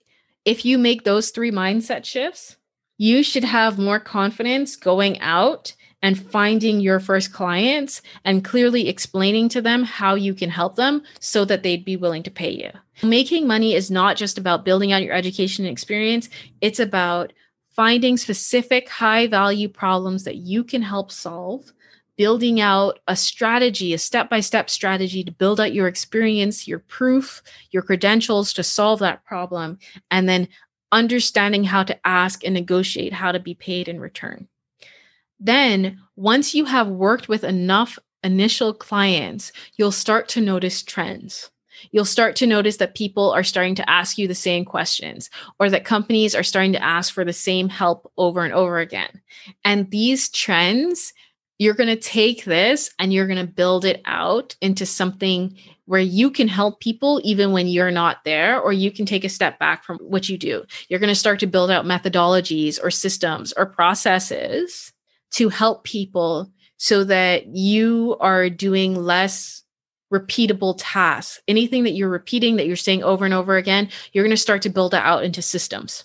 Speaker 1: if you make those three mindset shifts, you should have more confidence going out and finding your first clients and clearly explaining to them how you can help them so that they'd be willing to pay you. Making money is not just about building out your education and experience, it's about finding specific high value problems that you can help solve, building out a strategy, a step by step strategy to build out your experience, your proof, your credentials to solve that problem, and then understanding how to ask and negotiate how to be paid in return. Then, once you have worked with enough initial clients, you'll start to notice trends you'll start to notice that people are starting to ask you the same questions or that companies are starting to ask for the same help over and over again. And these trends, you're going to take this and you're going to build it out into something where you can help people even when you're not there, or you can take a step back from what you do. You're going to start to build out methodologies or systems or processes to help people so that you are doing less repeatable tasks. Anything that you're repeating, that you're saying over and over again, you're going to start to build it out into systems.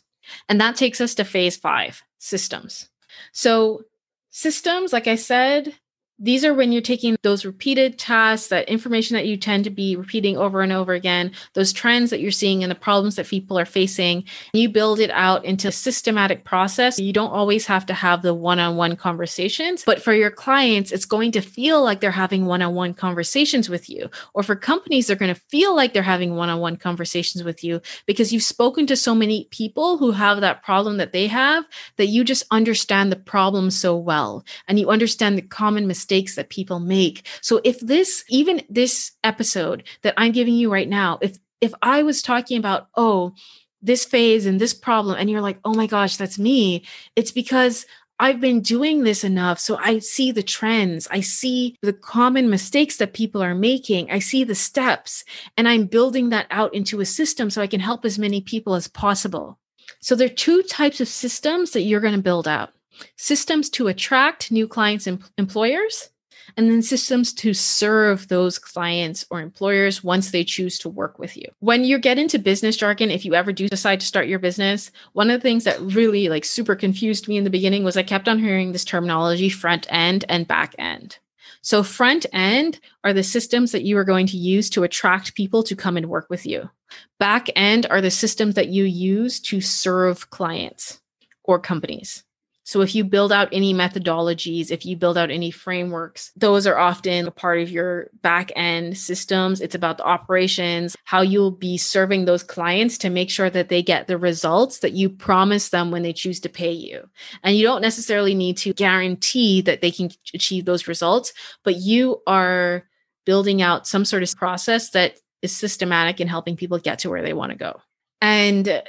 Speaker 1: And that takes us to phase five systems. So, systems, like I said, these are when you're taking those repeated tasks, that information that you tend to be repeating over and over again, those trends that you're seeing and the problems that people are facing. You build it out into a systematic process. You don't always have to have the one on one conversations, but for your clients, it's going to feel like they're having one on one conversations with you. Or for companies, they're going to feel like they're having one on one conversations with you because you've spoken to so many people who have that problem that they have that you just understand the problem so well and you understand the common mistakes mistakes that people make. So if this, even this episode that I'm giving you right now, if if I was talking about, oh, this phase and this problem, and you're like, oh my gosh, that's me, it's because I've been doing this enough. So I see the trends. I see the common mistakes that people are making. I see the steps, and I'm building that out into a system so I can help as many people as possible. So there are two types of systems that you're going to build out systems to attract new clients and employers, and then systems to serve those clients or employers once they choose to work with you. When you get into business jargon, if you ever do decide to start your business, one of the things that really like super confused me in the beginning was I kept on hearing this terminology front end and back end. So, front end are the systems that you are going to use to attract people to come and work with you. Back end are the systems that you use to serve clients or companies. So if you build out any methodologies, if you build out any frameworks, those are often a part of your back end systems. It's about the operations, how you'll be serving those clients to make sure that they get the results that you promise them when they choose to pay you. And you don't necessarily need to guarantee that they can achieve those results, but you are building out some sort of process that is systematic in helping people get to where they want to go. And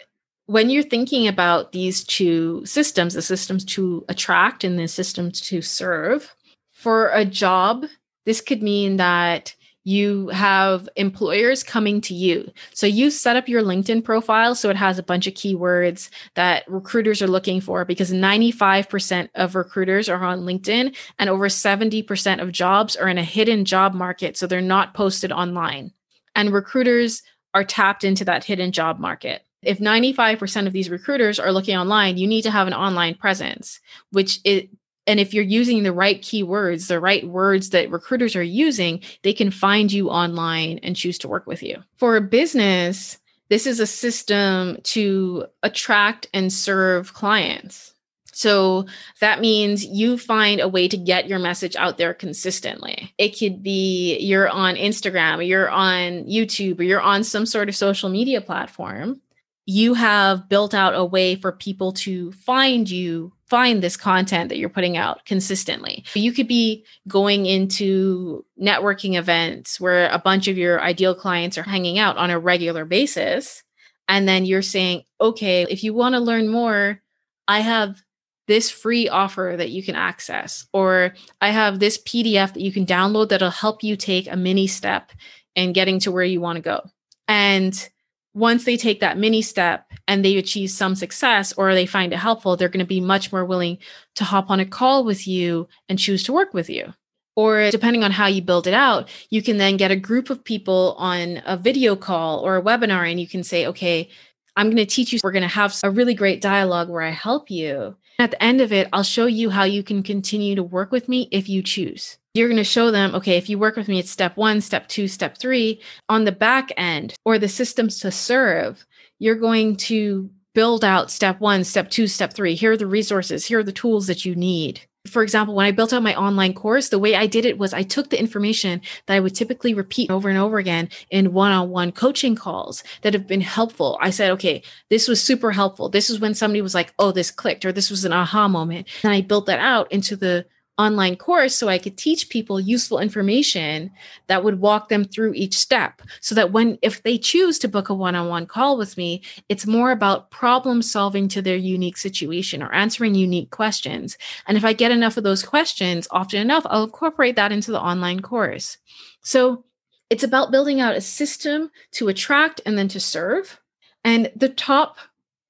Speaker 1: when you're thinking about these two systems, the systems to attract and the systems to serve, for a job, this could mean that you have employers coming to you. So you set up your LinkedIn profile so it has a bunch of keywords that recruiters are looking for because 95% of recruiters are on LinkedIn and over 70% of jobs are in a hidden job market. So they're not posted online. And recruiters are tapped into that hidden job market if 95% of these recruiters are looking online, you need to have an online presence, which it and if you're using the right keywords, the right words that recruiters are using, they can find you online and choose to work with you. For a business, this is a system to attract and serve clients. So that means you find a way to get your message out there consistently. It could be you're on Instagram, or you're on YouTube, or you're on some sort of social media platform you have built out a way for people to find you find this content that you're putting out consistently. You could be going into networking events where a bunch of your ideal clients are hanging out on a regular basis and then you're saying okay if you want to learn more i have this free offer that you can access or i have this pdf that you can download that'll help you take a mini step in getting to where you want to go. And once they take that mini step and they achieve some success or they find it helpful, they're going to be much more willing to hop on a call with you and choose to work with you. Or depending on how you build it out, you can then get a group of people on a video call or a webinar and you can say, okay, I'm going to teach you. We're going to have a really great dialogue where I help you. At the end of it, I'll show you how you can continue to work with me if you choose you're going to show them, okay, if you work with me, it's step one, step two, step three. On the back end or the systems to serve, you're going to build out step one, step two, step three. Here are the resources, here are the tools that you need. For example, when I built out my online course, the way I did it was I took the information that I would typically repeat over and over again in one on one coaching calls that have been helpful. I said, okay, this was super helpful. This is when somebody was like, oh, this clicked, or this was an aha moment. And I built that out into the online course so I could teach people useful information that would walk them through each step. So that when if they choose to book a one-on-one call with me it's more about problem solving to their unique situation or answering unique questions. And if I get enough of those questions often enough I'll incorporate that into the online course. So it's about building out a system to attract and then to serve. And the top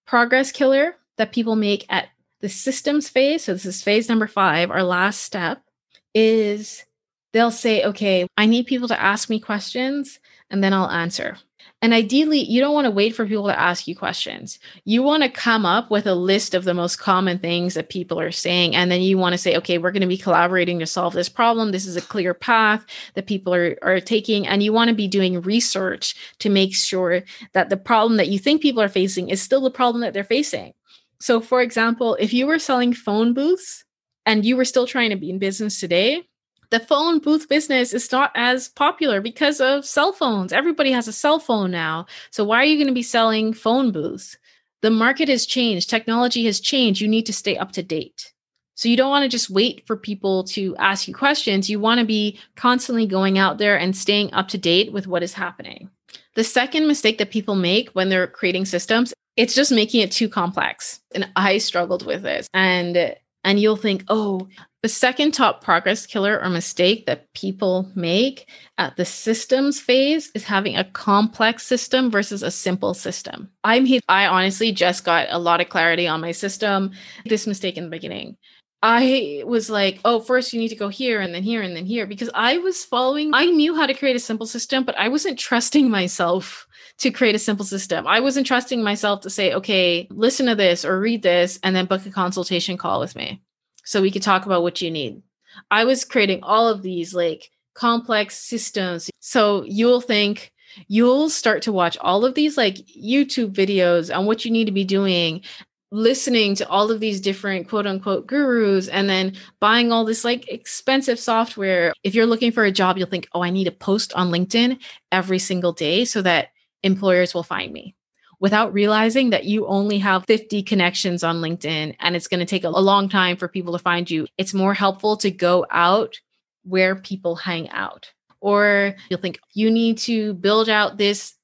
Speaker 1: progress killer that people make at the systems phase, so this is phase number five, our last step, is they'll say, okay, I need people to ask me questions and then I'll answer. And ideally, you don't want to wait for people to ask you questions. You want to come up with a list of the most common things that people are saying. And then you want to say, okay, we're going to be collaborating to solve this problem. This is a clear path that people are, are taking. And you want to be doing research to make sure that the problem that you think people are facing is still the problem that they're facing. So, for example, if you were selling phone booths and you were still trying to be in business today, the phone booth business is not as popular because of cell phones. Everybody has a cell phone now. So, why are you going to be selling phone booths? The market has changed, technology has changed. You need to stay up to date. So, you don't want to just wait for people to ask you questions. You want to be constantly going out there and staying up to date with what is happening. The second mistake that people make when they're creating systems it's just making it too complex. And I struggled with this. And and you'll think, "Oh, The second top progress killer or mistake that people make at the systems phase is having a complex system versus a simple system. I'm here. I honestly just got a lot of clarity on my system. This mistake in the beginning. I was like, oh, first you need to go here and then here and then here because I was following, I knew how to create a simple system, but I wasn't trusting myself to create a simple system. I wasn't trusting myself to say, okay, listen to this or read this and then book a consultation call with me so we could talk about what you need. I was creating all of these like complex systems. So you'll think you'll start to watch all of these like YouTube videos on what you need to be doing, listening to all of these different quote unquote gurus, and then buying all this like expensive software. If you're looking for a job, you'll think, oh, I need to post on LinkedIn every single day so that employers will find me without realizing that you only have 50 connections on LinkedIn and it's going to take a, long time for people to find you. It's more helpful to go out where people hang out. Or you'll think you need to build out this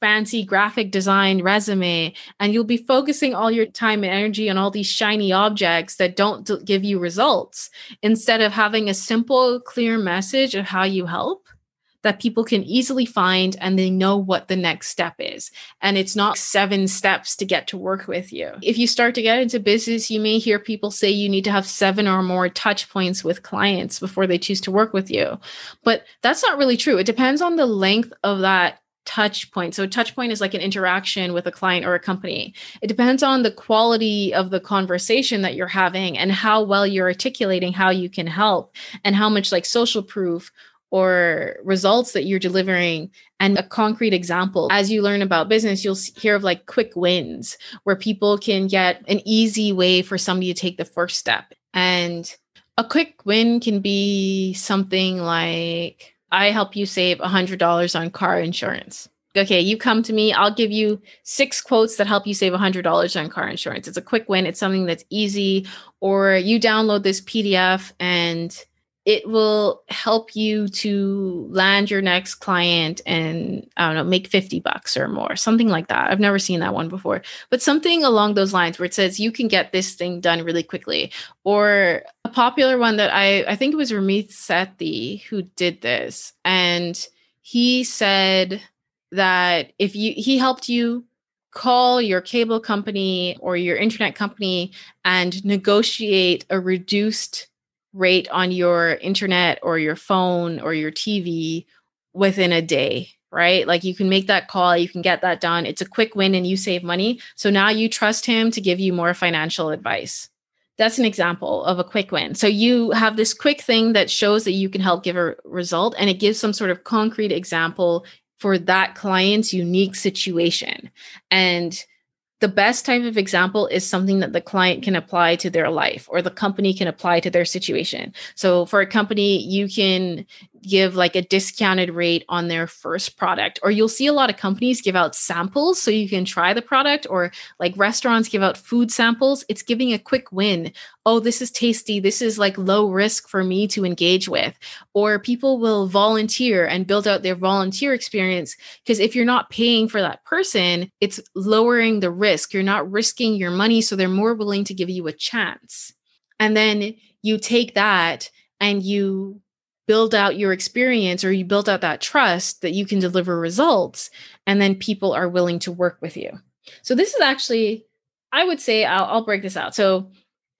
Speaker 1: fancy graphic design resume and you'll be focusing all your time and energy on all these shiny objects that don't give you results instead of having a simple clear message of how you help that people can easily find and they know what the next step is. And it's not seven steps to get to work with you. If you start to get into business, you may hear people say you need to have seven or more touch points with clients before they choose to work with you. But that's not really true. It depends on the length of that touch point. So touch point is like an interaction with a client or a company. It depends on the quality of the conversation that you're having and how well you're articulating how you can help and how much like social proof or results that you're delivering and a concrete example as you learn about business you'll hear of like quick wins where people can get an easy way for somebody to take the first step and a quick win can be something like i help you save $100 on car insurance. Okay you come to me i'll give you six quotes that help you save $100 on car insurance. It's a quick win. It's something that's easy. Or you download this pdf and it will help you to land your next client and I don't know, make 50 bucks or more, something like that. I've never seen that one before, but something along those lines where it says you can get this thing done really quickly. Or a popular one that I, I think it was Ramit Sethi who did this. And he said that if you, he helped you call your cable company or your internet company and negotiate a reduced rate on your internet or your phone or your TV within a day, right? Like you can make that call, you can get that done. It's a quick win and you save money. So now you trust him to give you more financial advice. That's an example of a quick win. So you have this quick thing that shows that you can help give a result and it gives some sort of concrete example for that client's unique situation. And the best type of example is something that the client can apply to their life or the company can apply to their situation. So for a company, you can give like a discounted rate on their first product or you'll see a lot of companies give out samples so you can try the product or like restaurants give out food samples. It's giving a quick win. Oh this is tasty. This is like low risk for me to engage with. Or people will volunteer and build out their volunteer experience because if you're not paying for that person it's lowering the risk. You're not risking your money so they're more willing to give you a chance. And then you take that and you build out your experience or you build out that trust that you can deliver results and then people are willing to work with you. So this is actually i would say i'll, I'll break this out. So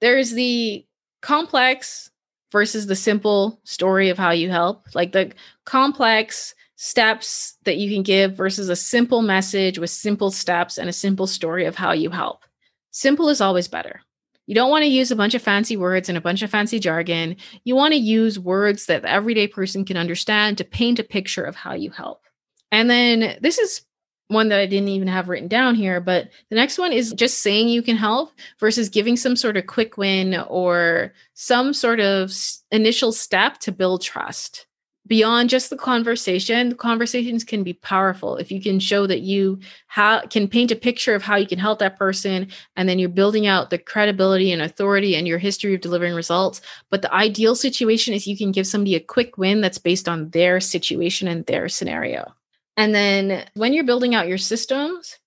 Speaker 1: there's the complex versus the simple story of how you help. Like the complex steps that you can give versus a simple message with simple steps and a simple story of how you help. Simple is always better you don't want to use a bunch of fancy words and a bunch of fancy jargon. You want to use words that the everyday person can understand to paint a picture of how you help. And then this is one that I didn't even have written down here, but the next one is just saying you can help versus giving some sort of quick win or some sort of initial step to build trust beyond just the conversation the conversations can be powerful if you can show that you ha- can paint a picture of how you can help that person and then you're building out the credibility and authority and your history of delivering results. But the ideal situation is you can give somebody a quick win that's based on their situation and their scenario. And then when you're building out your systems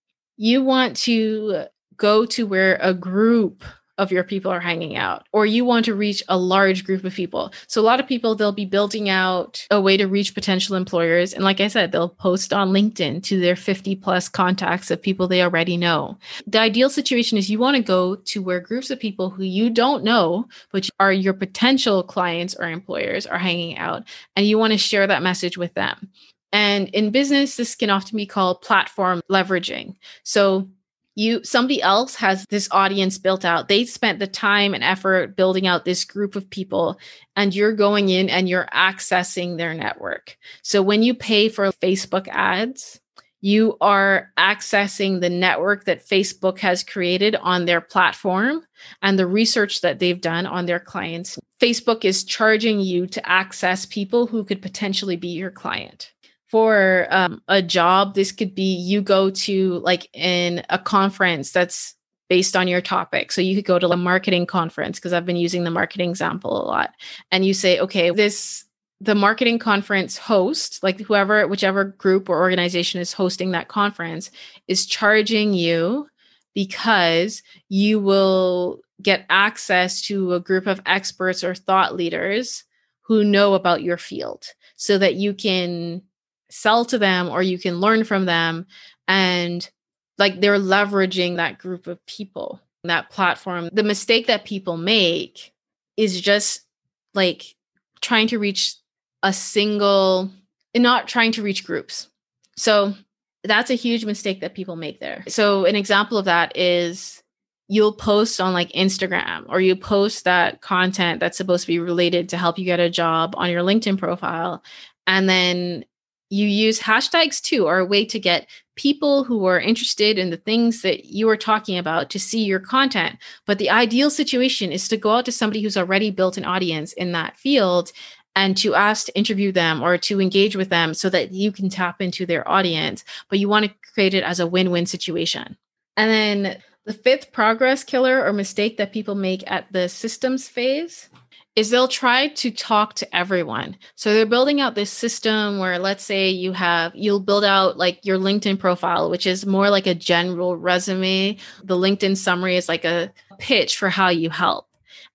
Speaker 1: you want to go to where a group of your people are hanging out or you want to reach a large group of people. So a lot of people they'll be building out a way to reach potential employers. And like i said they'll post on linkedin to their 50 plus contacts of people they already know. The ideal situation is you want to go to where groups of people who you don't know but are your potential clients or employers are hanging out and you want to share that message with them. And in business this can often be called platform leveraging. So you somebody else has this audience built out. They spent the time and effort building out this group of people and you're going in and you're accessing their network. So when you pay for facebook ads you are accessing the network that facebook has created on their platform and the research that they've done on their clients. Facebook is charging you to access people who could potentially be your client for um, a job this could be you go to like in a conference that's based on your topic. So you could go to a marketing conference because i've been using the marketing example a lot and you say okay this the marketing conference host like whoever whichever group or organization is hosting that conference is charging you because you will get access to a group of experts or thought leaders who know about your field so that you can sell to them or you can learn from them and like they're leveraging that group of people that platform the mistake that people make is just like trying to reach a single and not trying to reach groups so that's a huge mistake that people make there so an example of that is you'll post on like Instagram or you post that content that's supposed to be related to help you get a job on your LinkedIn profile. And then you use hashtags too are a way to get people who are interested in the things that you are talking about to see your content. But the ideal situation is to go out to somebody who's already built an audience in that field and to ask to interview them or to engage with them so that you can tap into their audience. But you want to create it as a win-win situation. And then the fifth progress killer or mistake that people make at the systems phase is they'll try to talk to everyone. So they're building out this system where let's say you have you'll build out like your LinkedIn profile which is more like a general resume. The LinkedIn summary is like a pitch for how you help.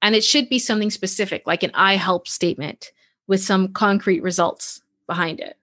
Speaker 1: And it should be something specific like an I help statement with some concrete results behind it.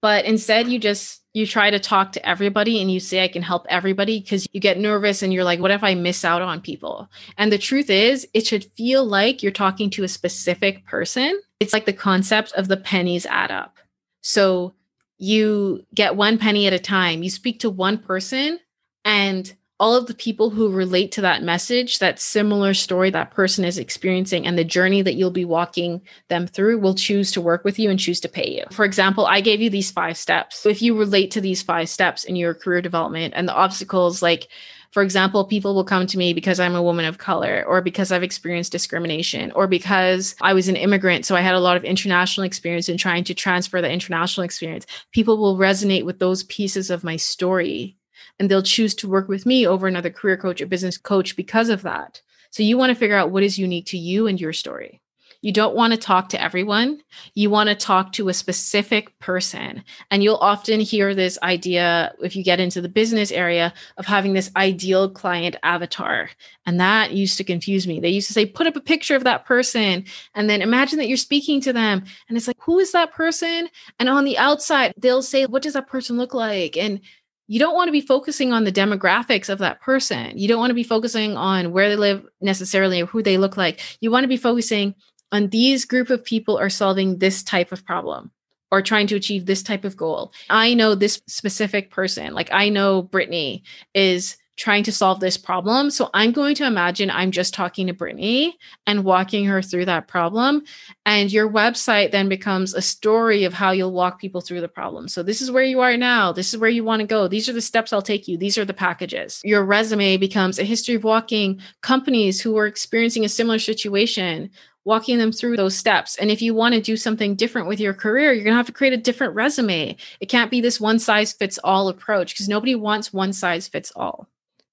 Speaker 1: But instead you just you try to talk to everybody and you say I can help everybody because you get nervous and you're like, what if I miss out on people? And the truth is, it should feel like you're talking to a specific person. It's like the concept of the pennies add up. So you get one penny at a time, you speak to one person, and all of the people who relate to that message, that similar story that person is experiencing, and the journey that you'll be walking them through will choose to work with you and choose to pay you. For example, I gave you these five steps. If you relate to these five steps in your career development and the obstacles, like, for example, people will come to me because I'm a woman of color, or because I've experienced discrimination, or because I was an immigrant. So I had a lot of international experience in trying to transfer the international experience. People will resonate with those pieces of my story and they'll choose to work with me over another career coach or business coach because of that. So you want to figure out what is unique to you and your story. You don't want to talk to everyone. You want to talk to a specific person. And you'll often hear this idea if you get into the business area of having this ideal client avatar. And that used to confuse me. They used to say, put up a picture of that person and then imagine that you're speaking to them. And it's like, who is that person? And on the outside, they'll say, what does that person look like? And you don't want to be focusing on the demographics of that person. You don't want to be focusing on where they live necessarily or who they look like. You want to be focusing on these group of people are solving this type of problem or trying to achieve this type of goal. I know this specific person. Like I know Brittany is trying to solve this problem. So I'm going to imagine I'm just talking to Brittany and walking her through that problem. And your website then becomes a story of how you'll walk people through the problem. So this is where you are now. This is where you want to go. These are the steps I'll take you. These are the packages. Your resume becomes a history of walking companies who are experiencing a similar situation walking them through those steps. And if you want to do something different with your career, you're going to have to create a different resume. It can't be this one size fits all approach because nobody wants one size fits all.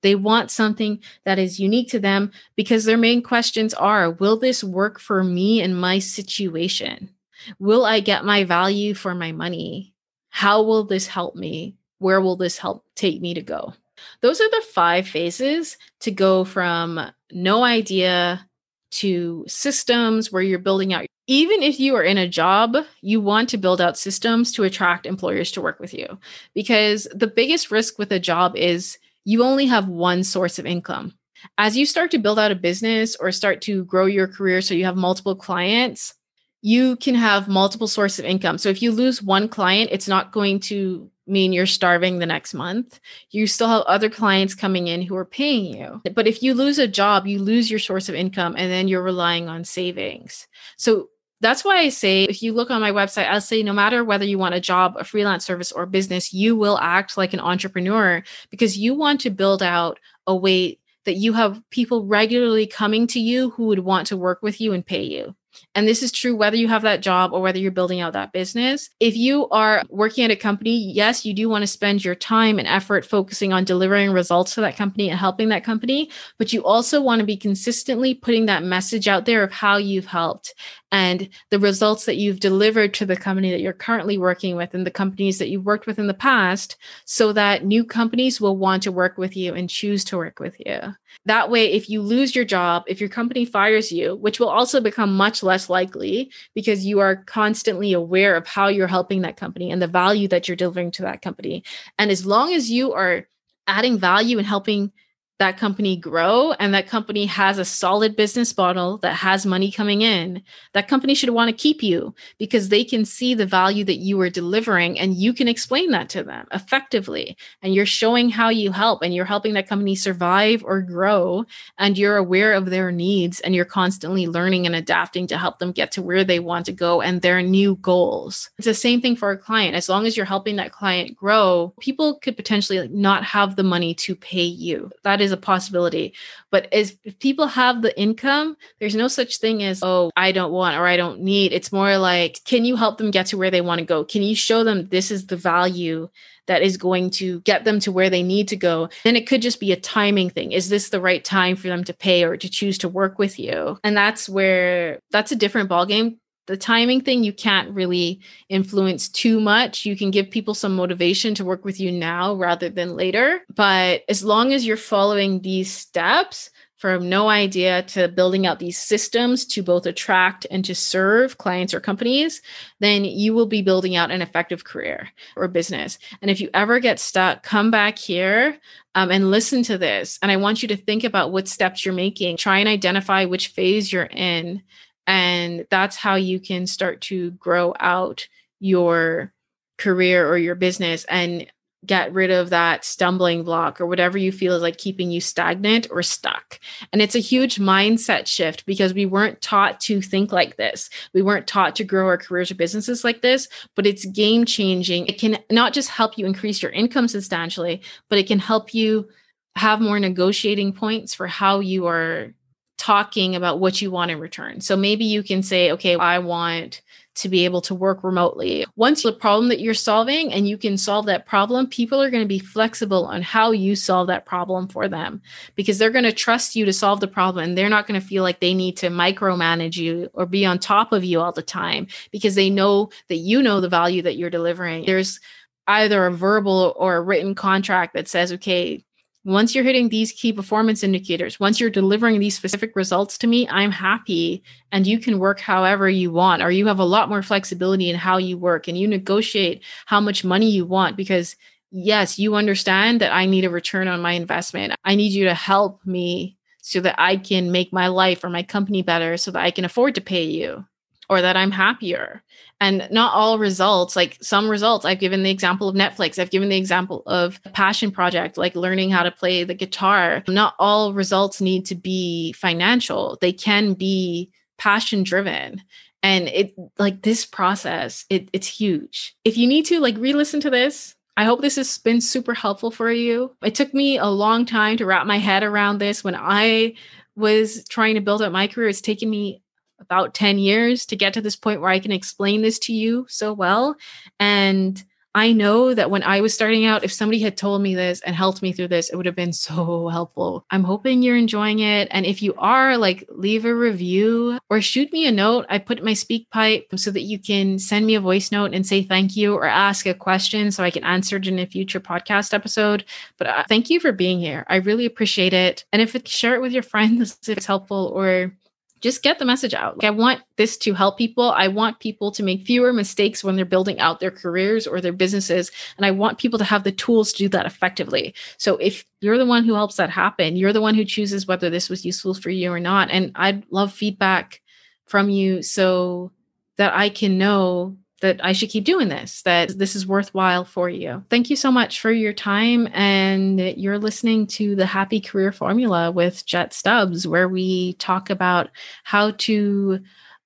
Speaker 1: They want something that is unique to them because their main questions are Will this work for me in my situation? Will I get my value for my money? How will this help me? Where will this help take me to go? Those are the five phases to go from no idea to systems where you're building out. Even if you are in a job, you want to build out systems to attract employers to work with you because the biggest risk with a job is you only have one source of income. As you start to build out a business or start to grow your career so you have multiple clients, you can have multiple sources of income. So if you lose one client, it's not going to mean you're starving the next month. You still have other clients coming in who are paying you. But if you lose a job, you lose your source of income and then you're relying on savings. So that's why I say if you look on my website, I'll say no matter whether you want a job, a freelance service, or business, you will act like an entrepreneur because you want to build out a way that you have people regularly coming to you who would want to work with you and pay you. And this is true whether you have that job or whether you're building out that business. If you are working at a company, yes, you do want to spend your time and effort focusing on delivering results to that company and helping that company, but you also want to be consistently putting that message out there of how you've helped and the results that you've delivered to the company that you're currently working with and the companies that you've worked with in the past so that new companies will want to work with you and choose to work with you. That way, if you lose your job, if your company fires you, which will also become much less likely because you are constantly aware of how you're helping that company and the value that you're delivering to that company. And as long as you are adding value and helping that company grow and that company has a solid business model that has money coming in, that company should want to keep you because they can see the value that you are delivering and you can explain that to them effectively. And you're showing how you help and you're helping that company survive or grow. And you're aware of their needs and you're constantly learning and adapting to help them get to where they want to go and their new goals. It's the same thing for a client. As long as you're helping that client grow, people could potentially not have the money to pay you. That is is a possibility. But as if people have the income, there's no such thing as, oh, I don't want or I don't need. It's more like, can you help them get to where they want to go? Can you show them this is the value that is going to get them to where they need to go? Then it could just be a timing thing. Is this the right time for them to pay or to choose to work with you? And that's where that's a different ballgame the timing thing you can't really influence too much. You can give people some motivation to work with you now rather than later. But as long as you're following these steps, from no idea to building out these systems to both attract and to serve clients or companies, then you will be building out an effective career or business. And if you ever get stuck, come back here um, and listen to this. And I want you to think about what steps you're making. Try and identify which phase you're in and that's how you can start to grow out your career or your business and get rid of that stumbling block or whatever you feel is like keeping you stagnant or stuck. And it's a huge mindset shift because we weren't taught to think like this. We weren't taught to grow our careers or businesses like this, but it's game changing. It can not just help you increase your income substantially, but it can help you have more negotiating points for how you are talking about what you want in return. So maybe you can say, okay, I want to be able to work remotely. Once the problem that you're solving and you can solve that problem, people are going to be flexible on how you solve that problem for them because they're going to trust you to solve the problem and they're not going to feel like they need to micromanage you or be on top of you all the time because they know that you know the value that you're delivering. There's either a verbal or a written contract that says, okay, once you're hitting these key performance indicators, once you're delivering these specific results to me, I'm happy and you can work however you want, or you have a lot more flexibility in how you work and you negotiate how much money you want because, yes, you understand that I need a return on my investment. I need you to help me so that I can make my life or my company better so that I can afford to pay you or that I'm happier. And not all results, like some results, I've given the example of Netflix, I've given the example of a passion project, like learning how to play the guitar. Not all results need to be financial, they can be passion driven. And it like this process, it, it's huge. If you need to, like re listen to this, I hope this has been super helpful for you. It took me a long time to wrap my head around this when I was trying to build up my career. It's taken me about 10 years to get to this point where I can explain this to you so well. And I know that when I was starting out, if somebody had told me this and helped me through this, it would have been so helpful. I'm hoping you're enjoying it. And if you are, like, leave a review or shoot me a note. I put my SpeakPipe so that you can send me a voice note and say thank you or ask a question so I can answer it in a future podcast episode. But uh, thank you for being here. I really appreciate it. And if it, share it with your friends if it's helpful or just get the message out. Like, I want this to help people. I want people to make fewer mistakes when they're building out their careers or their businesses. And I want people to have the tools to do that effectively. So if you're the one who helps that happen, you're the one who chooses whether this was useful for you or not. And I'd love feedback from you so that I can know that I should keep doing this, that this is worthwhile for you. Thank you so much for your time. And you're listening to the Happy Career Formula with Jet Stubbs, where we talk about how to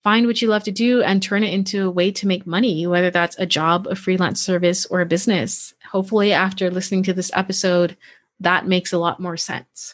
Speaker 1: find what you love to do and turn it into a way to make money, whether that's a job, a freelance service, or a business. Hopefully, after listening to this episode, that makes a lot more sense.